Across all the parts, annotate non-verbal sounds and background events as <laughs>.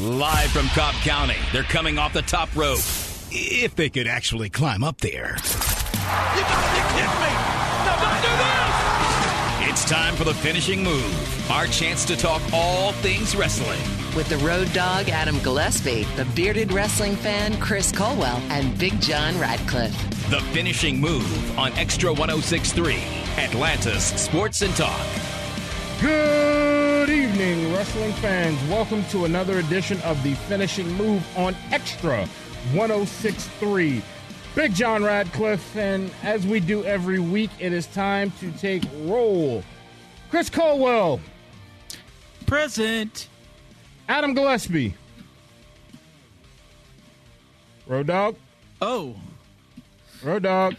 Live from Cobb County, they're coming off the top rope. If they could actually climb up there. You gotta be kidding me! No, don't do this! It's time for the finishing move. Our chance to talk all things wrestling. With the road dog Adam Gillespie, the bearded wrestling fan Chris Colwell, and Big John Radcliffe. The finishing move on Extra 1063, Atlanta's Sports and Talk. Good evening, wrestling fans. Welcome to another edition of the finishing move on Extra 1063. Big John Radcliffe, and as we do every week, it is time to take roll. Chris Colwell, Present. Adam Gillespie, Road Dog, Oh, Road Dog.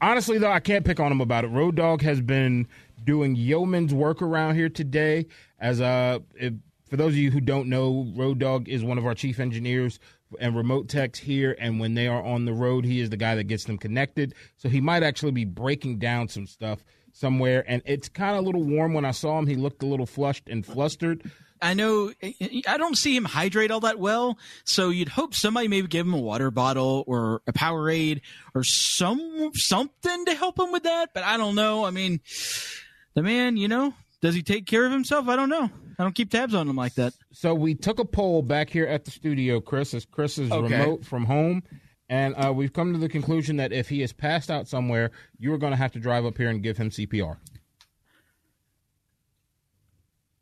Honestly, though, I can't pick on him about it. Road Dog has been doing yeoman's work around here today. As uh, if, for those of you who don't know, Road Dog is one of our chief engineers and remote techs here. And when they are on the road, he is the guy that gets them connected. So he might actually be breaking down some stuff somewhere. And it's kind of a little warm. When I saw him, he looked a little flushed and flustered. I know. I don't see him hydrate all that well, so you'd hope somebody maybe give him a water bottle or a Powerade or some something to help him with that. But I don't know. I mean, the man, you know, does he take care of himself? I don't know. I don't keep tabs on him like that. So we took a poll back here at the studio, Chris, as Chris is Okay. remote from home. And uh, we've come to the conclusion that if he is passed out somewhere, you are going to have to drive up here and give him CPR.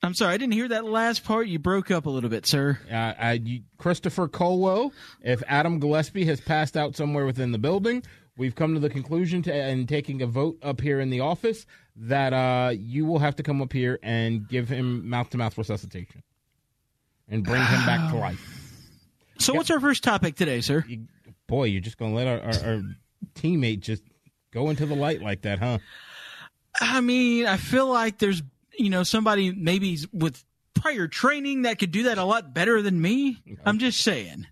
I'm sorry, I didn't hear that last part. You broke up a little bit, sir. Uh, I, Christopher Colwell, if Adam Gillespie has passed out somewhere within the building, we've come to the conclusion to, and taking a vote up here in the office that uh, you will have to come up here and give him mouth to mouth resuscitation and bring him back to life. So, what's our first topic today, sir? You, boy, you're just going to let our, our, our teammate just go into the light like that, huh? I mean, I feel like there's, you know, somebody maybe with prior training that could do that a lot better than me. I'm just saying.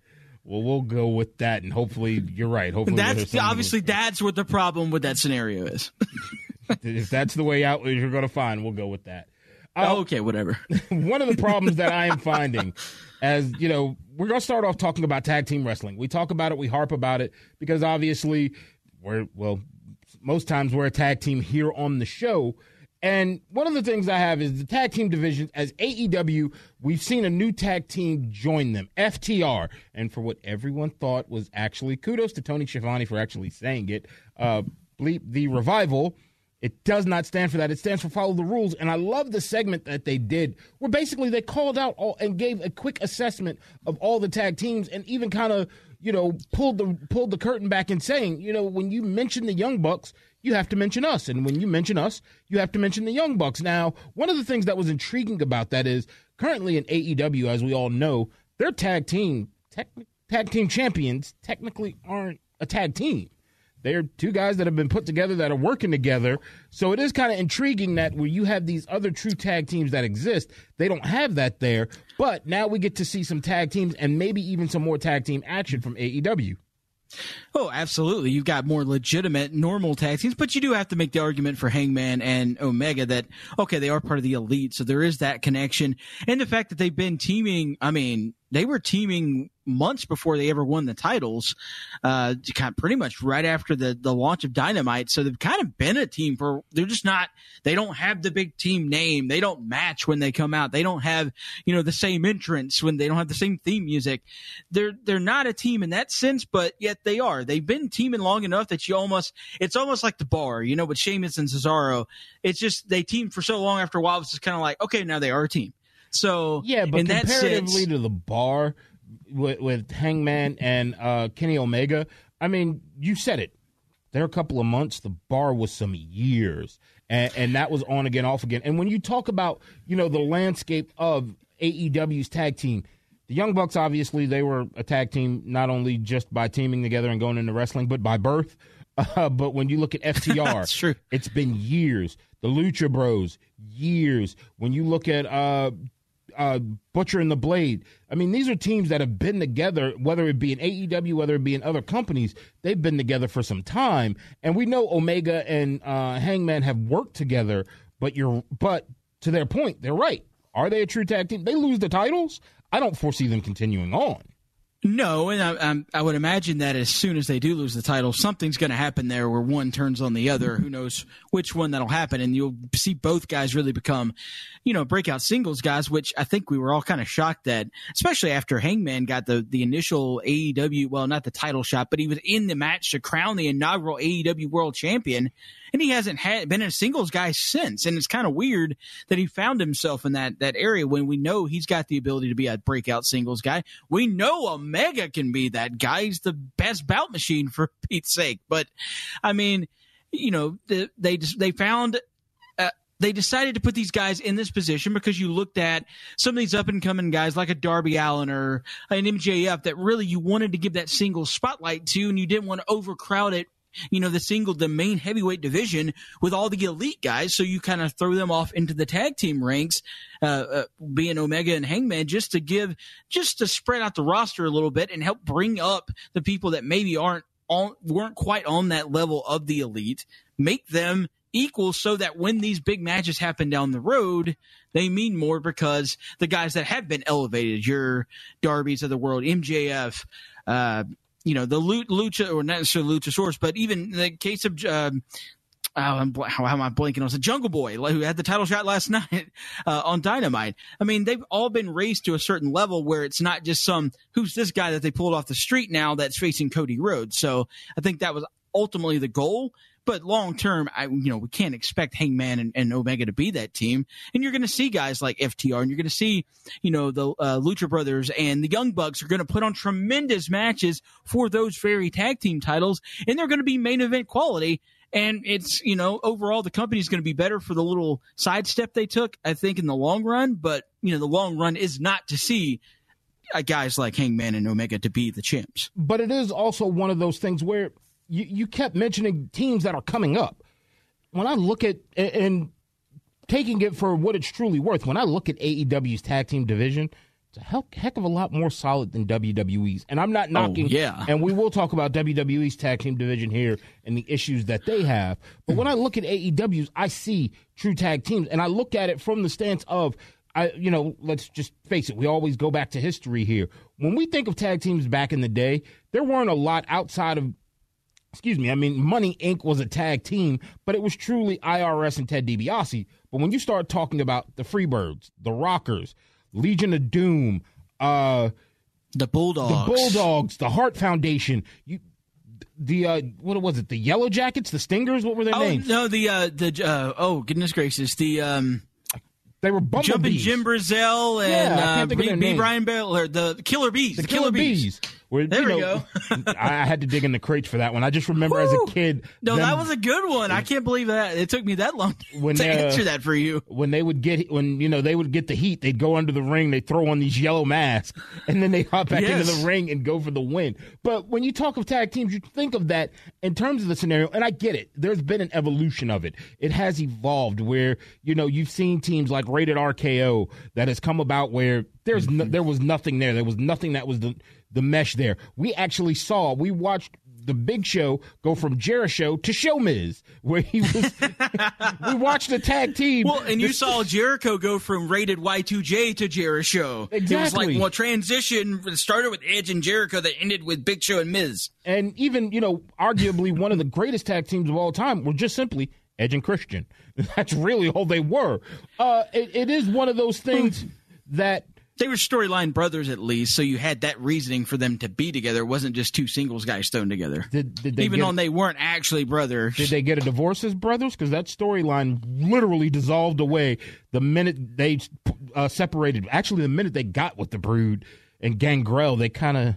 Well, we'll go with that, and hopefully you're right. Hopefully, That's obviously with- that's what the problem with that scenario is. <laughs> if that's the way out you're going to find, we'll go with that. Uh, okay, whatever. <laughs> one of the problems that I am <laughs> finding, as you know, we're going to start off talking about tag team wrestling. We talk about it, we harp about it because obviously we're well, most times we're a tag team here on the show. And one of the things I have is the tag team division. As AEW, we've seen a new tag team join them, FTR. And for what everyone thought was actually kudos to Tony Schiavone for actually saying it, uh, bleep the revival. It does not stand for that. It stands for follow the rules. And I love the segment that they did where basically they called out all and gave a quick assessment of all the tag teams and even kind of, you know, pulled the pulled the curtain back and saying, you know, when you mention the Young Bucks, you have to mention us. And when you mention us, you have to mention the Young Bucks. Now, one of the things that was intriguing about that is currently in AEW, as we all know, their tag team, tag team champions technically aren't a tag team. They're two guys that have been put together that are working together. So it is kind of intriguing that where you have these other true tag teams that exist, they don't have that there. But now we get to see some tag teams and maybe even some more tag team action from AEW. Oh, absolutely. You've got more legitimate, normal tag teams, but you do have to make the argument for Hangman and Omega that, okay, they are part of the elite. So there is that connection. And the fact that they've been teaming, I mean, they were teaming months before they ever won the titles, uh, kind of pretty much right after the, the launch of Dynamite. So they've kind of been a team for, they're just not, they don't have the big team name. They don't match when they come out. They don't have, you know, the same entrance when they don't have the same theme music. They're, they're not a team in that sense, but yet they are. They've been teaming long enough that you almost, it's almost like the bar, you know, with Sheamus and Cesaro. It's just, they teamed for so long after a while, it's just kind of like, okay, now they are a team. So Yeah, but comparatively sense, to the bar with, with Hangman and uh, Kenny Omega, I mean, you said it. There are a couple of months. The bar was some years, and, and that was on again, off again. And when you talk about you know the landscape of AEW's tag team, the Young Bucks obviously they were a tag team not only just by teaming together and going into wrestling, but by birth. <laughs> Uh, but when you look at FTR, <laughs> it's been years. The Lucha Bros, years. When you look at uh, uh, Butcher and the Blade, I mean, these are teams that have been together, whether it be in AEW, whether it be in other companies, they've been together for some time. And we know Omega and uh, Hangman have worked together, but you're, but to their point, they're right. Are they a true tag team? They lose the titles. I don't foresee them continuing on. No, and I, I, I, would imagine that as soon as they do lose the title, something's going to happen there where one turns on the other. Who knows which one that'll happen? And you'll see both guys really become, you know, breakout singles guys, which I think we were all kind of shocked at, especially after Hangman got the the initial AEW, well, not the title shot, but he was in the match to crown the inaugural AEW World Champion and he hasn't had been a singles guy since. And it's kind of weird that he found himself in that that area when we know he's got the ability to be a breakout singles guy. We know Omega can be that guy. He's the best bout machine <laughs> for Pete's sake. But I mean, you know, they they, they found uh, they decided to put these guys in this position because you looked at some of these up and coming guys like a Darby Allin or an MJF that really you wanted to give that single spotlight to, and you didn't want to overcrowd it you know, the single, the main heavyweight division with all the elite guys. So you kind of throw them off into the tag team ranks, uh, uh, being Omega and Hangman, just to give, just to spread out the roster a little bit and help bring up the people that maybe aren't on, weren't quite on that level of the elite, make them equal so that when these big matches happen down the road, they mean more because the guys that have been elevated, your Darby's of the world, MJF, uh, you know the lucha or not necessarily luchasaurus, but even the case of. Um, oh, I'm, how am I blanking on the Jungle Boy, who had the title shot last <laughs> night uh, on Dynamite. I mean, they've all been raised to a certain level where it's not just some who's this guy that they pulled off the street now that's facing Cody Rhodes. So I think that was ultimately the goal. But long term, I you know we can't expect Hangman and, and Omega to be that team, and you're going to see guys like FTR, and you're going to see you know the uh, Lucha Brothers and the Young Bucks are going to put on tremendous matches for those very tag team titles, and they're going to be main event quality. And it's, you know, overall the company's going to be better for the little sidestep they took, I think, in the long run. But, you know, the long run is not to see uh, guys like Hangman and Omega to be the champs. But it is also one of those things where you, you kept mentioning teams that are coming up. When I look at and taking it for what it's truly worth, when I look at AEW's tag team division, it's a heck, heck of a lot more solid than WWE's. And I'm not oh, knocking. Oh, yeah. And we will talk about WWE's tag team division here and the issues that they have. But when I look at AEW's, I see true tag teams, and I look at it from the stance of I, you know, let's just face it. We always go back to history here. When we think of tag teams back in the day, there weren't a lot outside of excuse me, I mean, Money Inc. was a tag team, but it was truly IRS and Ted DiBiase. But when you start talking about the Freebirds, the Rockers, Legion of Doom, uh, the Bulldogs, the Bulldogs, the Hart Foundation, you, the uh, what was it? The Yellow Jackets, the Stingers. What were their oh, names? No, the uh, the uh, oh goodness gracious, the um, they were bumblebees. Jumping Jim Brunzell and yeah, uh, B, B. Brian Bell or the Killer Bees. The, the Killer, Killer Bees. bees. Where, there we know, go. <laughs> I had to dig in the crates for that one. I just remember as a kid. No, them, that was a good one. I can't believe that it took me that long <laughs> when to they, answer that for you. When they would get when you know they would get the heat, they'd go under the ring, they throw on these yellow masks, <laughs> and then they hop back yes. into the ring and go for the win. But when you talk of tag teams, you think of that in terms of the scenario, and I get it. There's been an evolution of it. It has evolved where you know you've seen teams like Rated RKO that has come about where there's no, there was nothing there. There was nothing that was the the mesh there. We actually saw, we watched the Big Show go from Jericho to ShoMiz, where he was. <laughs> we watched the tag team. Well, and you saw Jericho go from rated Y2J to Jericho. Exactly. It was like well, transition started with Edge and Jericho that ended with Big Show and Miz. And even you know, arguably one of the greatest tag teams of all time were just simply Edge and Christian. <laughs> That's really all they were. Uh, it, it is one of those things <laughs> that they were storyline brothers at least, so you had that reasoning for them to be together. It wasn't just two singles guys thrown together. Did, did Even though they weren't actually brothers. Did they get a divorce as brothers? Because that storyline literally dissolved away the minute they uh, separated. Actually, the minute they got with the Brood and Gangrel, they kind of.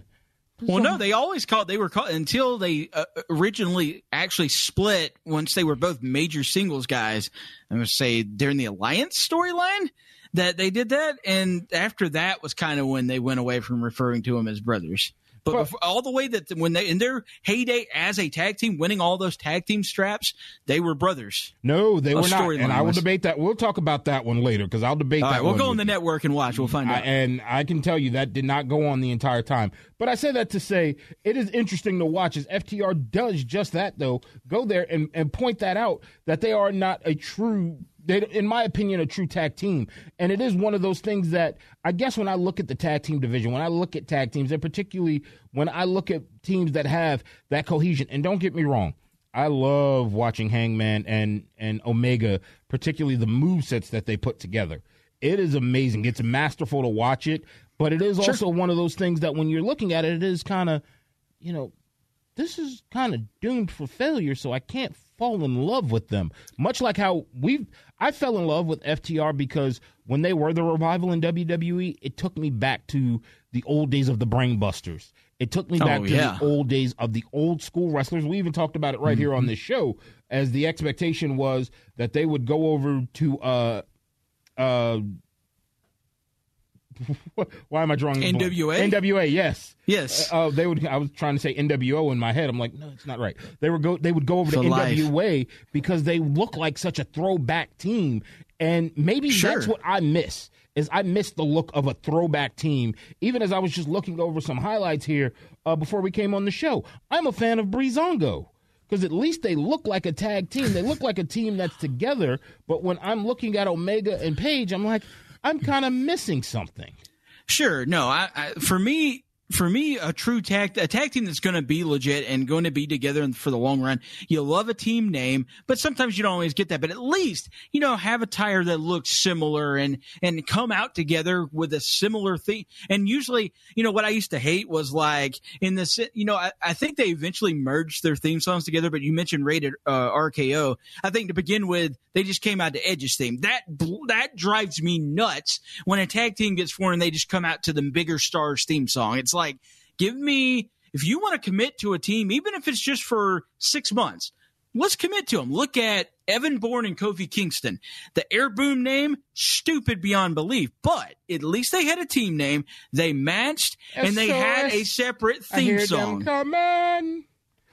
Well, no, they always called. They were called until they uh, originally actually split. Once they were both major singles guys, I would say during the Alliance storyline that they did that, and after that was kind of when they went away from referring to them as brothers. But well, all the way that when they in their heyday as a tag team, winning all those tag team straps, they were brothers. No, they were not. And I will debate that. We'll talk about that one later because I'll debate all that. Right, we'll go on the network and watch. We'll find out. and I can tell you that did not go on the entire time. But I say that to say it is interesting to watch as FTR does just that. Though go there and and point that out that they are not a true they, in my opinion, a true tag team. And it is one of those things that I guess when I look at the tag team division, when I look at tag teams, and particularly when I look at teams that have that cohesion, and don't get me wrong, I love watching Hangman and and Omega, particularly the move sets that they put together. It is amazing. It's masterful to watch it, but it is sure. also one of those things that when you're looking at it, it is kind of, you know, this is kind of doomed for failure. So I can't fall in love with them. Much like how we I fell in love with FTR because when they were the revival in WWE, it took me back to the old days of the Brainbusters. It took me back oh, to yeah. the old days of the old school wrestlers. We even talked about it right mm-hmm. here on this show, as the expectation was that they would go over to uh uh <laughs> why am I drawing NWA? NWA, yes, yes. Uh, uh, they would. I was trying to say NWO in my head. I'm like, no, it's not right. They were go. They would go over For to life. NWA because they look like such a throwback team, and maybe sure. that's what I miss. Is I miss the look of a throwback team. Even as I was just looking over some highlights here uh, before we came on the show, I'm a fan of Breezango because at least they look like a tag team. They look like a team that's together. But when I'm looking at Omega and Page, I'm like, I'm kind of missing something. Sure. No, I, I, for me, for me, a true tag, a tag team that's going to be legit and going to be together for the long run. You love a team name, but sometimes you don't always get that. But at least, you know, have a tire that looks similar and, and come out together with a similar thing. And usually, you know, what I used to hate was like in this, you know, I, I think they eventually merged their theme songs together, but you mentioned rated uh, RKO. I think to begin with, they just came out to Edge's theme. That, that drives me nuts when a tag team gets formed and they just come out to the bigger stars theme song. It's like, like, give me, if you want to commit to a team, even if it's just for six months, let's commit to them. Look at Evan Bourne and Kofi Kingston. The Air Boom name, stupid beyond belief, but at least they had a team name. They matched SOS. and they had a separate theme song. coming.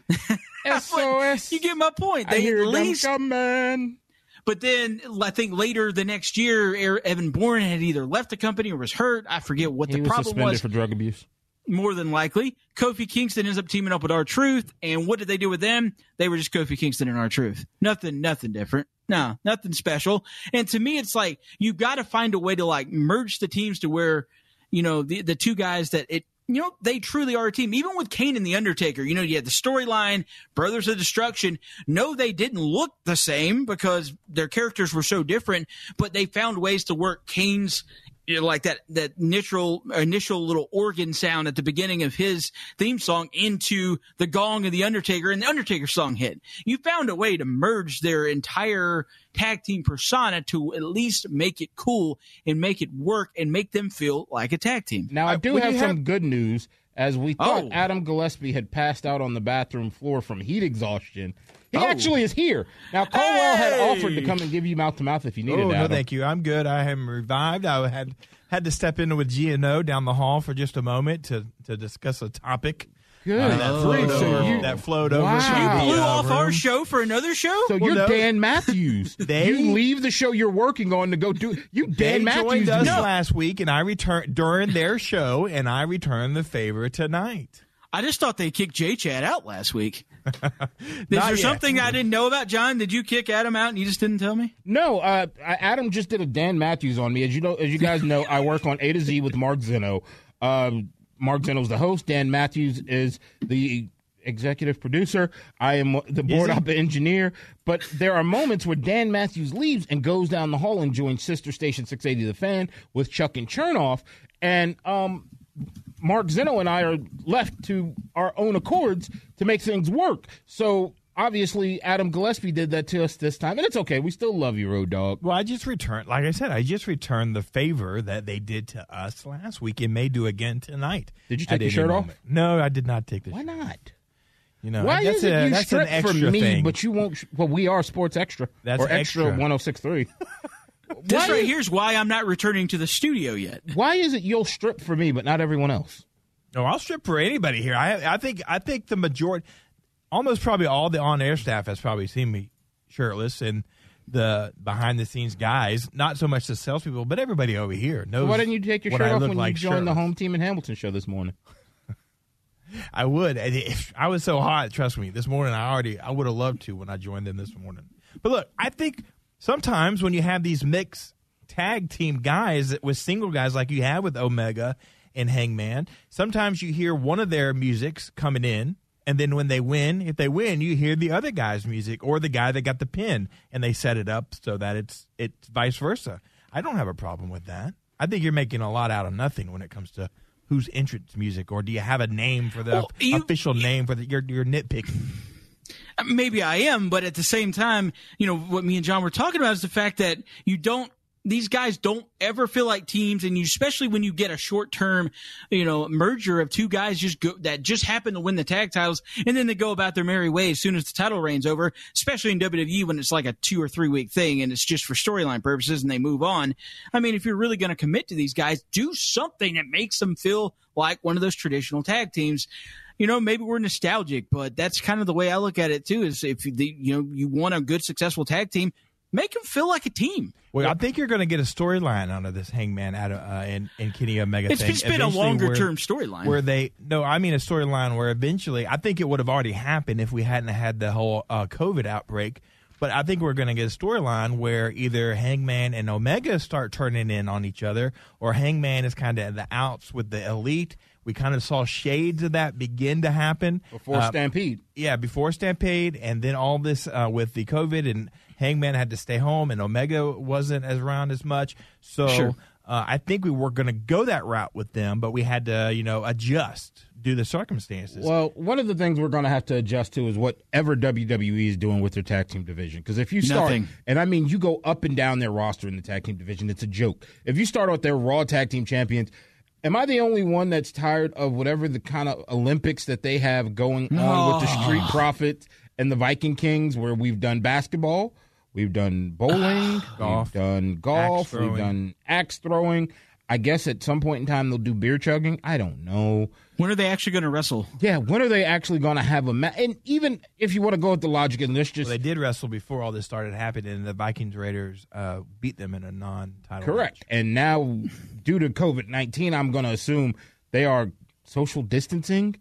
<laughs> SOS. you get my point. They at least coming. But then I think later the next year, Evan Bourne had either left the company or was hurt. I forget what he the was problem suspended was. for drug abuse more than likely. Kofi Kingston ends up teaming up with R-Truth, and what did they do with them? They were just Kofi Kingston and R-Truth. Nothing, nothing different. No, nothing special. And to me, it's like you got to find a way to like merge the teams to where you know the the two guys that it you know, they truly are a team. Even with Kane and The Undertaker, you know, you had the storyline, Brothers of Destruction. No, they didn't look the same because their characters were so different, but they found ways to work Kane's you know, like that that initial initial little organ sound at the beginning of his theme song into the gong of the Undertaker, and the Undertaker song hit. You found a way to merge their entire tag team persona to at least make it cool and make it work and make them feel like a tag team. Now, I do have some have... good news. As we thought oh. Adam Gillespie had passed out on the bathroom floor from heat exhaustion, he oh. actually is here. Now, Colwell hey! had offered to come and give you mouth to mouth if you needed oh, Adam. no, thank you. I'm good. I am revived. I had had to step in with G and O down the hall for just a moment to, to discuss a topic. Good. Uh, that, flowed so over, you, that flowed wow. over. You blew uh, off room. our show for another show. So well, you're no. Dan <laughs> Matthews. they, you leave the show you're working on to go do. You Dan they Matthews joined us no. last week, and I returned during their show, and I returned the favor tonight. I just thought they kicked J Chad out last week. <laughs> Is there yet. something I didn't know about, John? Did you kick Adam out and you just didn't tell me? No, uh, Adam just did a Dan Matthews on me. As you know, as you guys know, I work on A to Z with Mark Zeno. Um, Mark Zeno's the host. Dan Matthews is the executive producer. I am the board op engineer. But there are moments where Dan Matthews leaves and goes down the hall and joins Sister Station 680 The Fan with Chuck and Chernoff. And um, Mark Zeno and I are left to our own accords to make things work. So obviously Adam Gillespie did that to us this time, and it's okay. We still love you, Road Dog. Well, I just returned, like I said, I just returned the favor that they did to us last week and may do again tonight. Did you take your shirt moment. off? No, I did not take the. Why not? You know, why is it a, you that's strip for me, thing. but you won't? Well, we are Sports Extra That's or Extra extra. 1063. <laughs> This Why right is- here's why I'm not returning to the studio yet. Why is it you'll strip for me, but not everyone else? No, I'll strip for anybody here. I I think I think the majority, almost probably all the on air staff has probably seen me shirtless and the behind the scenes guys. Not so much the salespeople, but everybody over here knows. So why didn't you take your shirt off when like you joined the home team in Hamilton show this morning? <laughs> I would. I was so hot, trust me. This morning, I already I would have loved to when I joined them this morning. But look, I think sometimes when you have these mixed tag team guys with single guys like you have with Omega and Hangman, sometimes you hear one of their musics coming in. And then when they win, if they win, you hear the other guy's music or the guy that got the pin, and they set it up so that it's it's vice versa. I don't have a problem with that. I think you're making a lot out of nothing when it comes to whose entrance music, or do you have a name for the Well, you- official name for the you're, you're nitpicking? maybe I am, but at the same time, you know, what me and John were talking about is the fact that you don't these guys don't ever feel like teams and you especially when you get a short term, you know, merger of two guys just go that just happen to win the tag titles and then they go about their merry way as soon as the title reign's over, especially in WWE when it's like a two or three week thing and it's just for storyline purposes and they move on. I mean, if you're really going to commit to these guys, do something that makes them feel like one of those traditional tag teams you know, maybe we're nostalgic, but that's kind of the way I look at it too. Is if the, you know you want a good, successful tag team, make them feel like a team. Well, I think you're going to get a storyline out of this Hangman out of, uh, and, and Kenny Omega It's thing. just been a longer where- term storyline. Where they no, I mean a storyline where eventually I think it would have already happened if we hadn't had the whole uh, COVID outbreak. But I think we're going to get a storyline where either Hangman and Omega start turning in on each other, or Hangman is kind of the outs with the elite. We kind of saw shades of that begin to happen before Uh, Stampede. yeah, before Stampede, and then all this uh, with the COVID, and Hangman had to stay home, and Omega wasn't as around as much. So Sure. uh, I think we were going to go that route with them, but we had to, you know, adjust due to the circumstances. Well, one of the things we're going to have to adjust to is whatever WWE is doing with their tag team division. Because if you start, Nothing. and I mean, you go up and down their roster in the tag team division, it's a joke. If you start with their Raw tag team champions, am I the only one that's tired of whatever the kind of Olympics that they have going on with the Street Profits and the Viking Kings, where we've done basketball, we've done bowling, Golf. we've done golf, Axe throwing. we've done axe throwing. I guess at some point in time they'll do beer chugging. I don't know. when are they actually going to wrestle? Yeah, when are they actually going to have a match? And even if you want to go with the logic, and let's just Well, they did wrestle before all this started happening, and the Vikings Raiders uh, beat them in a non-title. correct. match. And now, due to COVID nineteen, I'm going to assume they are social distancing,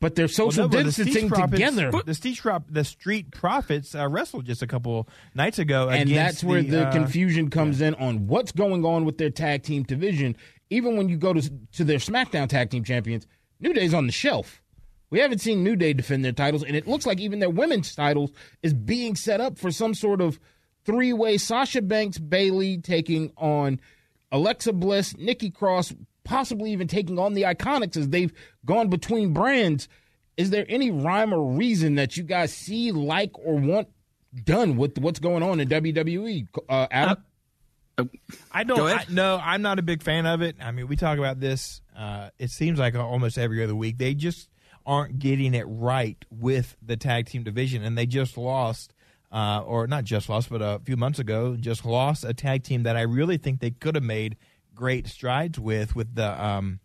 but they're Well, social no, but the distancing Profits- together. The Street, Prop- the Street Profits uh, wrestled just a couple nights ago, and that's where the, uh, confusion comes in on what's going on with their tag team division. Even when you go to to their SmackDown tag team champions, New Day's on the shelf. We haven't seen New Day defend their titles, and it looks like even their women's titles is being set up for some sort of three way Sasha Banks Bayley taking on Alexa Bliss, Nikki Cross, possibly even taking on the Iconics as they've gone between brands. Is there any rhyme or reason that you guys see, like, or want done with what's going on in WWE? Uh, Adam? I don't. Go I, no, I'm not a big fan of it. I mean, we talk about this. Uh, it seems like almost every other week they just aren't getting it right with the tag team division, and they just lost, uh, or not just lost, but a few months ago, just lost a tag team that I really think they could have made great strides with, with the um,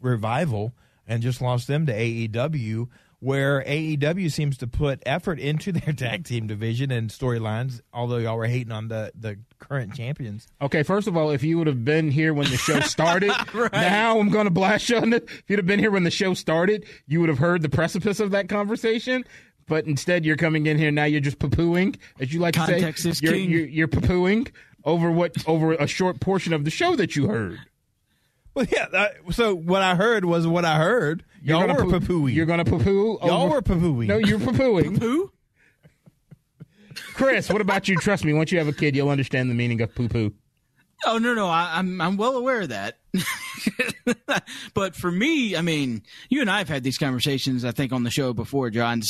revival, and just lost them to AEW. Where AEW seems to put effort into <laughs> their tag team division and storylines, although y'all were hating on the, the current champions. Okay, first of all, if you would have been here when the show <laughs> started, <laughs> now I'm going to blast you on it. If you'd have been here when the show started, you would have heard the precipice of that conversation. But instead, you're coming in here now. You're just poo-pooing, as you like Context to is say. You're, king. you're, you're poo-pooing over what over a short portion of the show that you heard. Well, yeah. That, so what I heard was what I heard. You're Y'all gonna were poo- poo-pooing. You're going to poo-poo. Y'all over- were poo-pooing. No, you're poo-pooing. Who? Chris, what about you? Trust me, once you have a kid, you'll understand the meaning of poo-poo. Oh no, no, I, I'm I'm well aware of that. <laughs> but for me, I mean, you and I have had these conversations, I think, on the show before, John.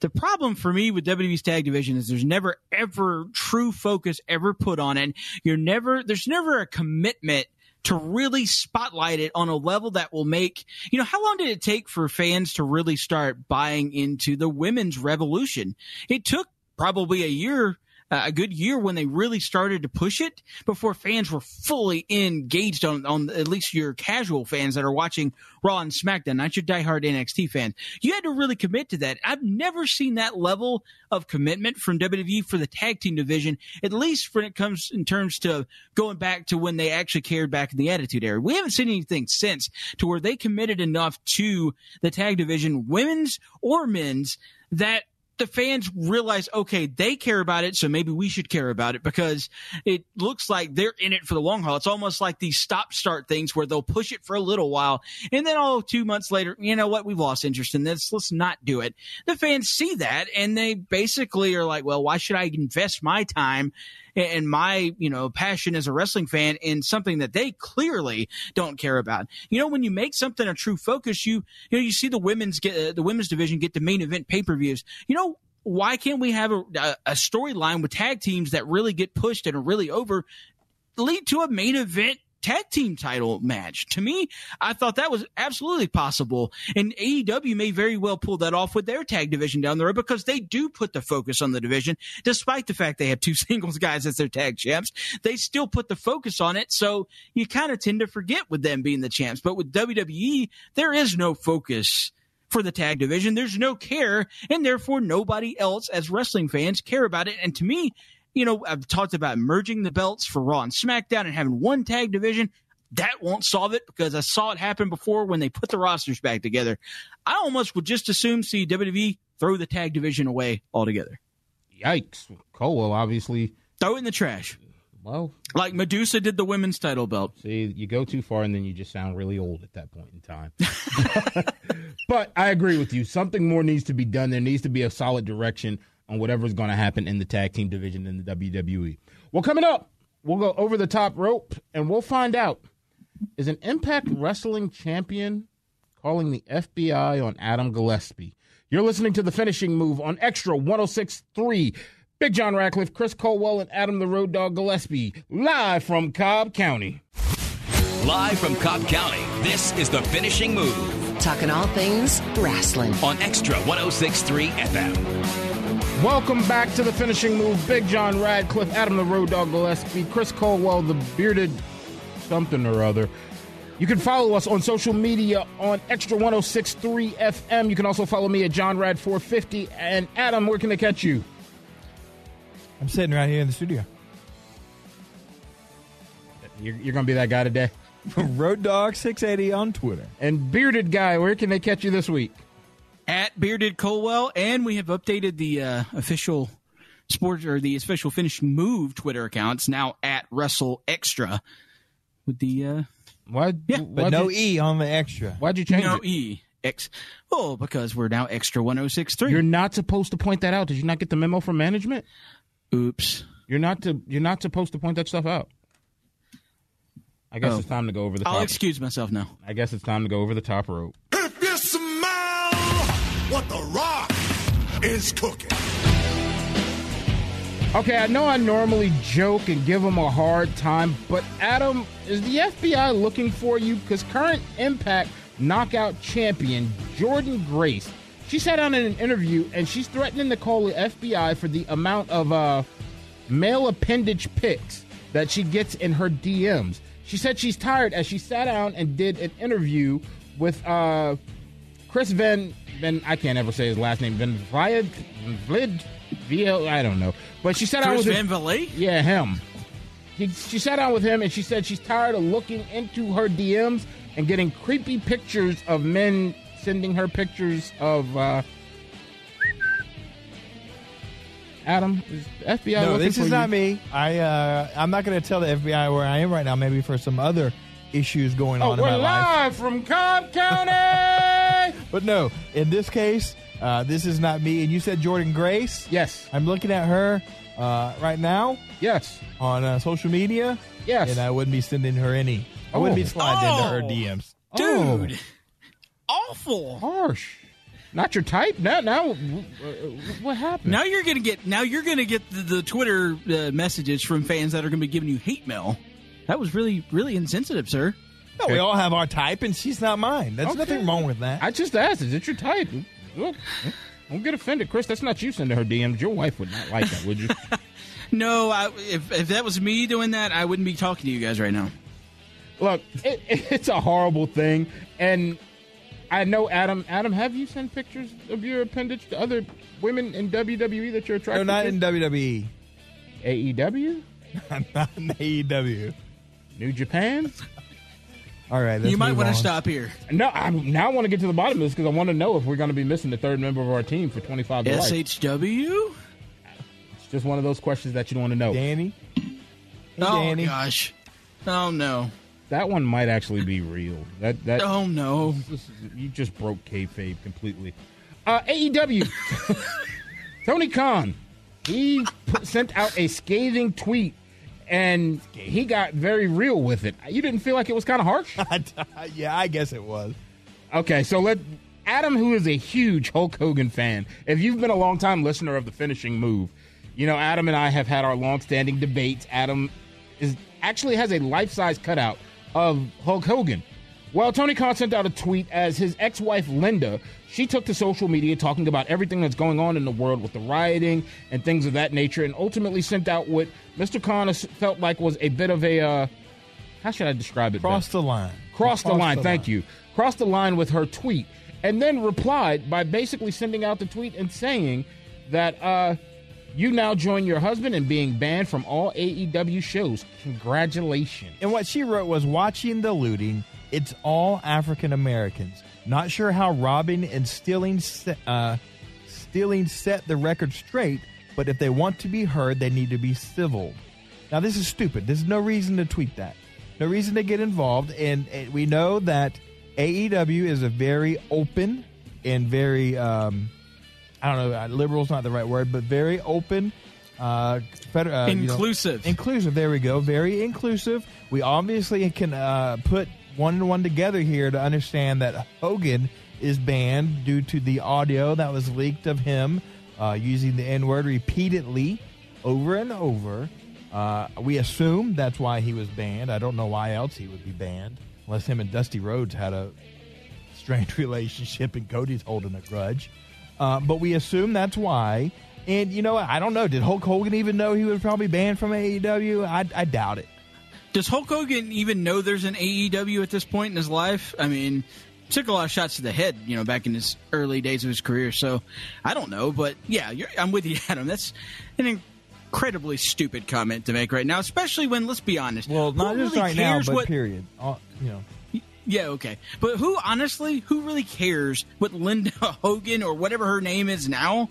The problem for me with WWE's tag division is there's never ever true focus ever put on it. You're never there's never a commitment to really spotlight it on a level that will make you know how long did it take for fans to really start buying into the women's revolution? It took probably a year uh, a good year when they really started to push it before fans were fully engaged on, on at least your casual fans that are watching Raw and SmackDown, not your diehard NXT fans. You had to really commit to that. I've never seen that level of commitment from WWE for the tag team division, at least when it comes in terms to going back to when they actually cared back in the Attitude Era. We haven't seen anything since to where they committed enough to the tag division, women's or men's, that the fans realize, okay, they care about it, so maybe we should care about it because it looks like they're in it for the long haul. It's almost like these stop start things where they'll push it for a little while and then, all oh, two months later, you know what? We've lost interest in this. Let's not do it. The fans see that and they basically are like, well, why should I invest my time and my you know passion as a wrestling fan in something that they clearly don't care about. You know, when you make something a true focus, you you know you see the women's get uh, the women's division get the main event pay per views. You know. Why can't we have a, a, storyline with tag teams that really get pushed and really over, lead to a main event tag team title match. To me, I thought that was absolutely possible. And AEW may very well pull that off with their tag division down the road because they do put the focus on the division, despite the fact they have two <laughs> singles guys as their tag champs. They still put the focus on it. So you kind of tend to forget with them being the champs. But with WWE, there is no focus for the tag division. There's no care, and therefore nobody else as wrestling fans care about it. And to me, you know, I've talked about merging the belts for Raw and SmackDown and having one tag division. That won't solve it because I saw it happen before when they put the rosters back together. I almost would just assume see WWE throw the tag division away altogether. Yikes. Colwell obviously. Throw it in the trash. Well, like Medusa did the women's title belt. See, you go too far and then you just sound really old at that point in time. <laughs> but I agree with you. Something more needs to be done. There needs to be a solid direction on whatever's going to happen in the tag team division in the WWE. Well, coming up, we'll go over the top rope and we'll find out is an Impact Wrestling champion calling the FBI on Adam Gillespie. You're listening to the finishing move on Extra 1063. Big John Radcliffe, Chris Colwell, and Adam the Road Dog Gillespie, live from Cobb County. Live from Cobb County, this is the finishing move. Talking all things wrestling on Extra 1063 FM. Welcome back to the finishing move. Big John Radcliffe, Adam the Road Dog Gillespie, Chris Colwell, the bearded something or other. You can follow us on social media on Extra 1063 FM. You can also follow me at John Rad 450. And Adam, where can they catch you? I'm sitting right here in the studio. You're, you're going to be that guy today? <laughs> Road Dog 680 on Twitter. And Bearded Guy, where can they catch you this week? At Bearded Colwell. And we have updated the uh, official sports or the official finishing move Twitter accounts now at Wrestle Extra with the. Uh, why? Yeah, but no you, E on the extra. Why'd you change no it? E. X. Oh, because we're now extra 1063. You're not supposed to point that out. Did you not get the memo from management? Oops. You're not to. You're not supposed to point that stuff out. I guess Oh. it's time to go over the I'll top. excuse myself now. I guess it's time to go over the top rope. What the rock is cooking. Okay, I know I normally joke and give them a hard time, but Adam, is the FBI looking for you? Because current Impact knockout champion Jordynne Grace, she sat down in an interview and she's threatening to call the FBI for the amount of uh, male appendage pics that she gets in her DMs. She said she's tired as she sat down and did an interview with uh, Chris Van Van. I can't ever say his last name. Van Vliet, Vlid, VL. I don't know. But she sat down Chris with Van him. Vliet? Yeah, him. He, she sat down with him and she said she's tired of looking into her DMs and getting creepy pictures of men sending her pictures of. Uh, Adam, is FBI no, looking this for is you? not me. I uh, I'm not going to tell the FBI where I am right now. Maybe for some other issues going Oh, on in we're my life. live from Cobb County. But no, in this case, uh, this is not me. And you said Jordynne Grace. yes, I'm looking at her uh, right now yes, on uh, social media, yes. and I wouldn't be sending her any. I wouldn't be Oh. sliding into her Oh. DMs. Dude. Awful. harsh. Not your type. Now, now, what happened? Now you're gonna get now you're gonna get the, the Twitter uh, messages from fans that are gonna be giving you hate mail. That was really really insensitive, sir. No, we all have our type, and she's not mine. There's Okay. nothing wrong with that. I just asked, is it your type? Look, don't get offended, Chris. That's not you sending her DMs. Your wife would not like that, would you? <laughs> No, I, if if that was me doing that, I wouldn't be talking to you guys right now. Look, it, <laughs> it's a horrible thing, and I know Adam. Adam, have you sent pictures of your appendage to other women in WWE that you're attracted to? no, attracted not to? in WWE. AEW, <laughs> not in AEW. New Japan. All right, let's you might want to stop here. No, I now want to get to the bottom of this because I want to know if we're going to be missing the third member of our team for 25 to. SHW? It's just one of those questions that you don't want to know. Danny. Hey, oh Danny. gosh. Oh no. That one might actually be real. That that Oh no. this is- you just broke kayfabe completely. Uh, AEW. <laughs> Tony Khan, he put, sent out a scathing tweet, and he got very real with it. You didn't feel like it was kind of harsh? <laughs> yeah, I guess it was. Okay, so let Adam, who is a huge Hulk Hogan fan, if you've been a long time listener of the finishing move, you know Adam and I have had our long-standing debates. Adam is actually has a life-size cutout of Hulk Hogan. Well, Tony Khan sent out a tweet as his ex-wife Linda, she took to social media talking about everything that's going on in the world with the rioting and things of that nature, and ultimately sent out what Mr. Khan felt like was a bit of a uh, how should I describe it? Cross the line. Cross, the line. thank you. Crossed the line with her tweet, and then replied by basically sending out the tweet and saying that uh, you now join your husband in being banned from all AEW shows. Congratulations. And what she wrote was watching the looting, it's all African Americans. Not sure how robbing and stealing uh, stealing set the record straight, but if they want to be heard, they need to be civil. Now this is stupid. There's no reason to tweet that. No reason to get involved and, and we know that AEW is a very open and very um, I don't know, liberal's not the right word, but very open uh, feder- uh, you know- Inclusive. inclusive. There we go. Very inclusive. We obviously can uh, put one and one together here to understand that Hogan is banned due to the audio that was leaked of him uh, using the N word repeatedly over and over. Uh, we assume that's why he was banned. I don't know why else he would be banned, unless him and Dusty Rhodes had a strange <laughs> relationship and Cody's holding a grudge. Uh, but we assume that's why. And you know? I don't know. Did Hulk Hogan even know he was probably banned from AEW? I, I doubt it. Does Hulk Hogan even know there's an AEW at this point in his life? I mean, took a lot of shots to the head, you know, back in his early days of his career. So I don't know, but yeah, you're, I'm with you, <laughs> Adam. That's an incredibly stupid comment to make right now, especially when let's be honest. Well, not just really right now, but what, period. Uh, you know, Yeah, okay. But who, honestly, who really cares what Linda <laughs> Hogan or whatever her name is now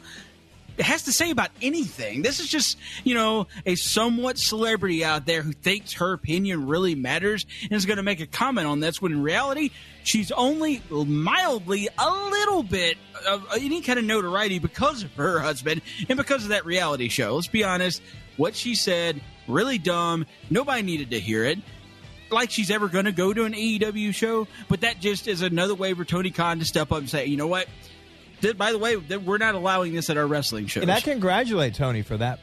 has to say about anything? This is just, you know, a somewhat celebrity out there who thinks her opinion really matters and is going to make a comment on this when in reality, she's only mildly a little bit of uh, any kind of notoriety because of her husband and because of that reality show. Let's be honest. What she said, really dumb. Nobody needed to hear it like she's ever going to go to an AEW show, but that just is another way for Tony Khan to step up and say, you know what? Th- By the way, th- we're not allowing this at our wrestling shows. and I congratulate Tony for that.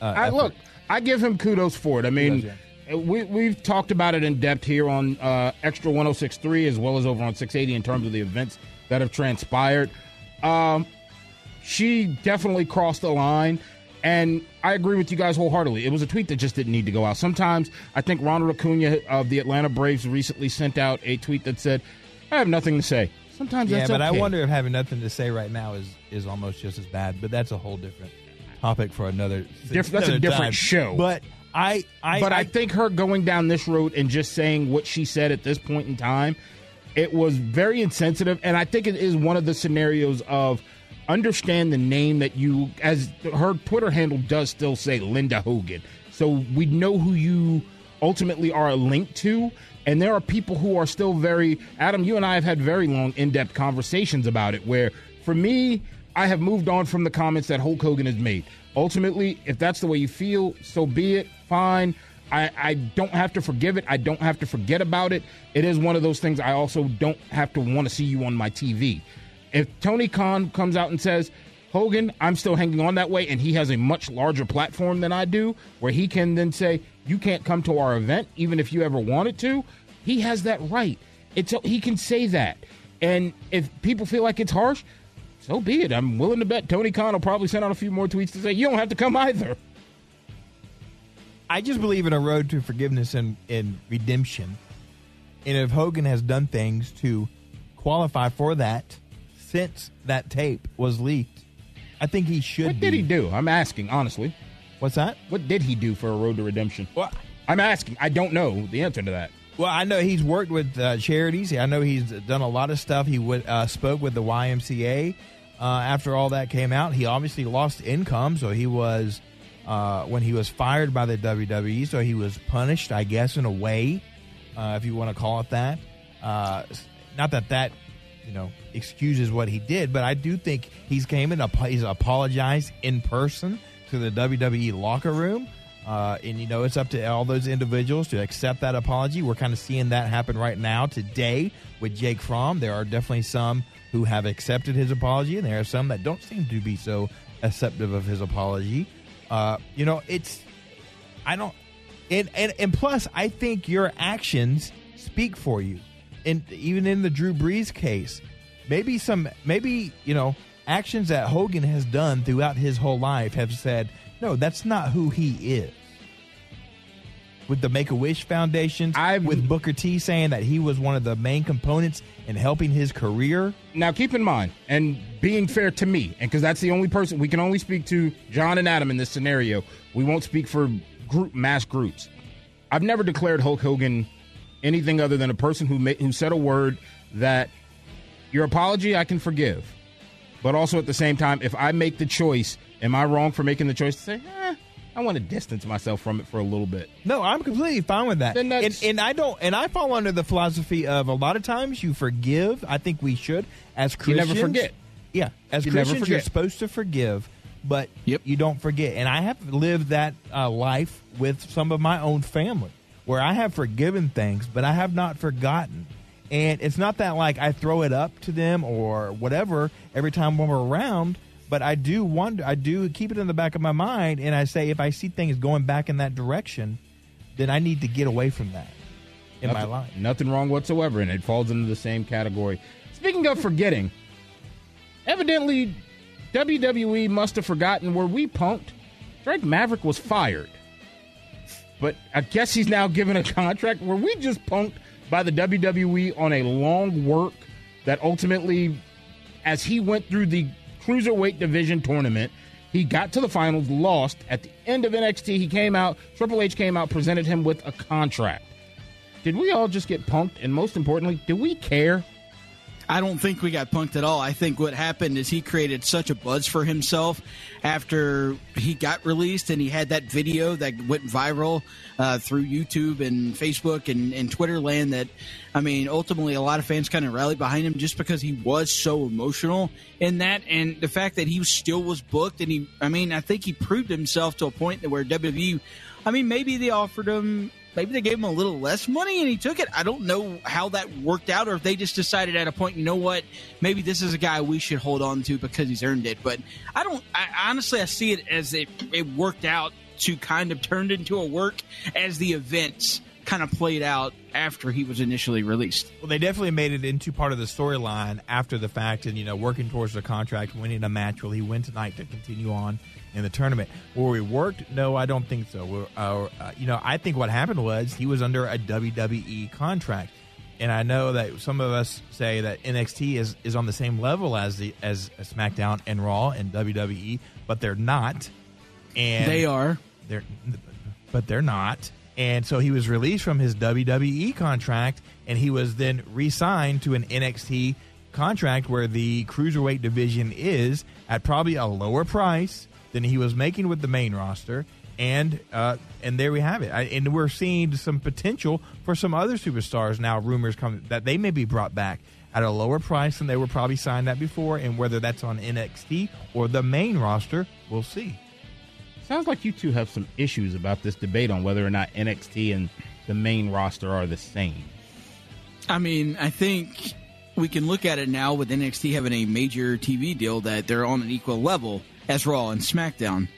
Uh, I, effort. look, I give him kudos for it. I mean, Kudos, we, we've talked about it in depth here on uh, Extra 1063 as well as over on 680 in terms of the events that have transpired. Um, she definitely crossed the line. And I agree with you guys wholeheartedly. It was a tweet that just didn't need to go out. Sometimes I think Ronald Acuna of the Atlanta Braves recently sent out a tweet that said, I have nothing to say. Sometimes yeah, that's but I wonder if having nothing to say right now is is almost just as bad. But that's a whole different topic for another. Diff- that's a different time. show. But I, I, but I, think her going down this road and just saying what she said at this point in time, it was very insensitive. And I think it is one of the scenarios of understand the name that you, as her Twitter handle does still say Linda Hogan. So we know who you ultimately are linked to. And there are people who are still very, Adam, you and I have had very long, in depth conversations about it. Where for me, I have moved on from the comments that Hulk Hogan has made. Ultimately, if that's the way you feel, so be it. Fine. I, I don't have to forgive it. I don't have to forget about it. It is one of those things I also don't have to want to see you on my TV. If Tony Khan comes out and says, Hogan, I'm still hanging on that way, and he has a much larger platform than I do, where he can then say, You can't come to our event, even if you ever wanted to, he has that right. It's he can say that. And if people feel like it's harsh, so be it. I'm willing to bet Tony Khan will probably send out a few more tweets to say, You don't have to come either. I just believe in a road to forgiveness and, and redemption. And if Hogan has done things to qualify for that since that tape was leaked, I think he should. What did he do? I'm asking, honestly. What's that? What did he do for a road to redemption? Well, I'm asking. I don't know the answer to that. Well, I know he's worked with uh, charities. I know he's done a lot of stuff. He would, uh, spoke with the YMCA uh, after all that came out. He obviously lost income, so he was uh, when he was fired by the WWE. So he was punished, I guess, in a way, uh, if you want to call it that. Uh, not that that you know excuses what he did, but I do think he's came and ap- he's apologized in person to the WWE locker room. Uh, and you know it's up to all those individuals to accept that apology. We're kind of seeing that happen right now today with Jake Fromm. There are definitely some who have accepted his apology, and there are some that don't seem to be so acceptive of his apology. Uh, you know, it's I don't, and, and and plus, I think your actions speak for you. And even in the Drew Brees case, maybe some, maybe you know, actions that Hogan has done throughout his whole life have said, no, that's not who he is. With the Make a Wish Foundation, with Booker T saying that he was one of the main components in helping his career. Now, keep in mind, and being fair to me, and because that's the only person we can only speak to, John and Adam in this scenario. We won't speak for group mass groups. I've never declared Hulk Hogan anything other than a person who ma- who said a word that your apology I can forgive, but also at the same time, if I make the choice, am I wrong for making the choice to say, eh, I want to distance myself from it for a little bit? No, I'm completely fine with that. And, and I don't, and I fall under the philosophy of a lot of times you forgive. I think we should, as Christians. You never forget. Yeah, as You Christians, you're supposed to forgive, but Yep. you don't forget. And I have lived that uh, life with some of my own family, where I have forgiven things, but I have not forgotten. And it's not that like I throw it up to them or whatever every time when we're around, but I do wonder, I do keep it in the back of my mind, and I say if I see things going back in that direction, then I need to get away from that in nothing, my life. Nothing wrong whatsoever, and it falls into the same category. Speaking of forgetting, evidently WWE must have forgotten where we punked. Drake Maverick was fired. But I guess he's now given a contract where we just punked by the WWE on a long work that ultimately, as he went through the cruiserweight division tournament, he got to the finals, lost. At the end of NXT, he came out, Triple H came out, presented him with a contract. Did we all just get punked? And most importantly, do we care? I don't think we got punked at all. I think what happened is he created such a buzz for himself after he got released and he had that video that went viral uh, through YouTube and Facebook and, and Twitter land that, I mean, ultimately a lot of fans kind of rallied behind him just because he was so emotional in that. And the fact that he still was booked and he, I mean, I think he proved himself to a point that where WWE, I mean, maybe they offered him maybe they gave him a little less money and he took it. I don't know how that worked out or if they just decided at a point, you know what, maybe this is a guy we should hold on to because he's earned it. But I don't, I, honestly, I see it as it, it worked out to kind of turned into a work as the events kind of played out after he was initially released. Well, they definitely made it into part of the storyline after the fact, and you know, working towards the contract, winning a match. Will he win tonight to continue on in the tournament? Where we worked? No, I don't think so. Uh, uh, you know, I think what happened was he was under a WWE contract, and I know that some of us say that NXT is is on the same level as the as SmackDown and Raw and WWE, but they're not. And They are. they're, but they're not. And so he was released from his WWE contract, and he was then re-signed to an NXT contract where the cruiserweight division is at probably a lower price than he was making with the main roster. And uh, and there we have it. I, and we're seeing some potential for some other superstars now. Rumors come that they may be brought back at a lower price than they were probably signed at before. And whether that's on NXT or the main roster, we'll see. Sounds like you two have some issues about this debate on whether or not NXT and the main roster are the same. I mean, I think we can look at it now with NXT having a major TV deal that they're on an equal level as Raw and SmackDown.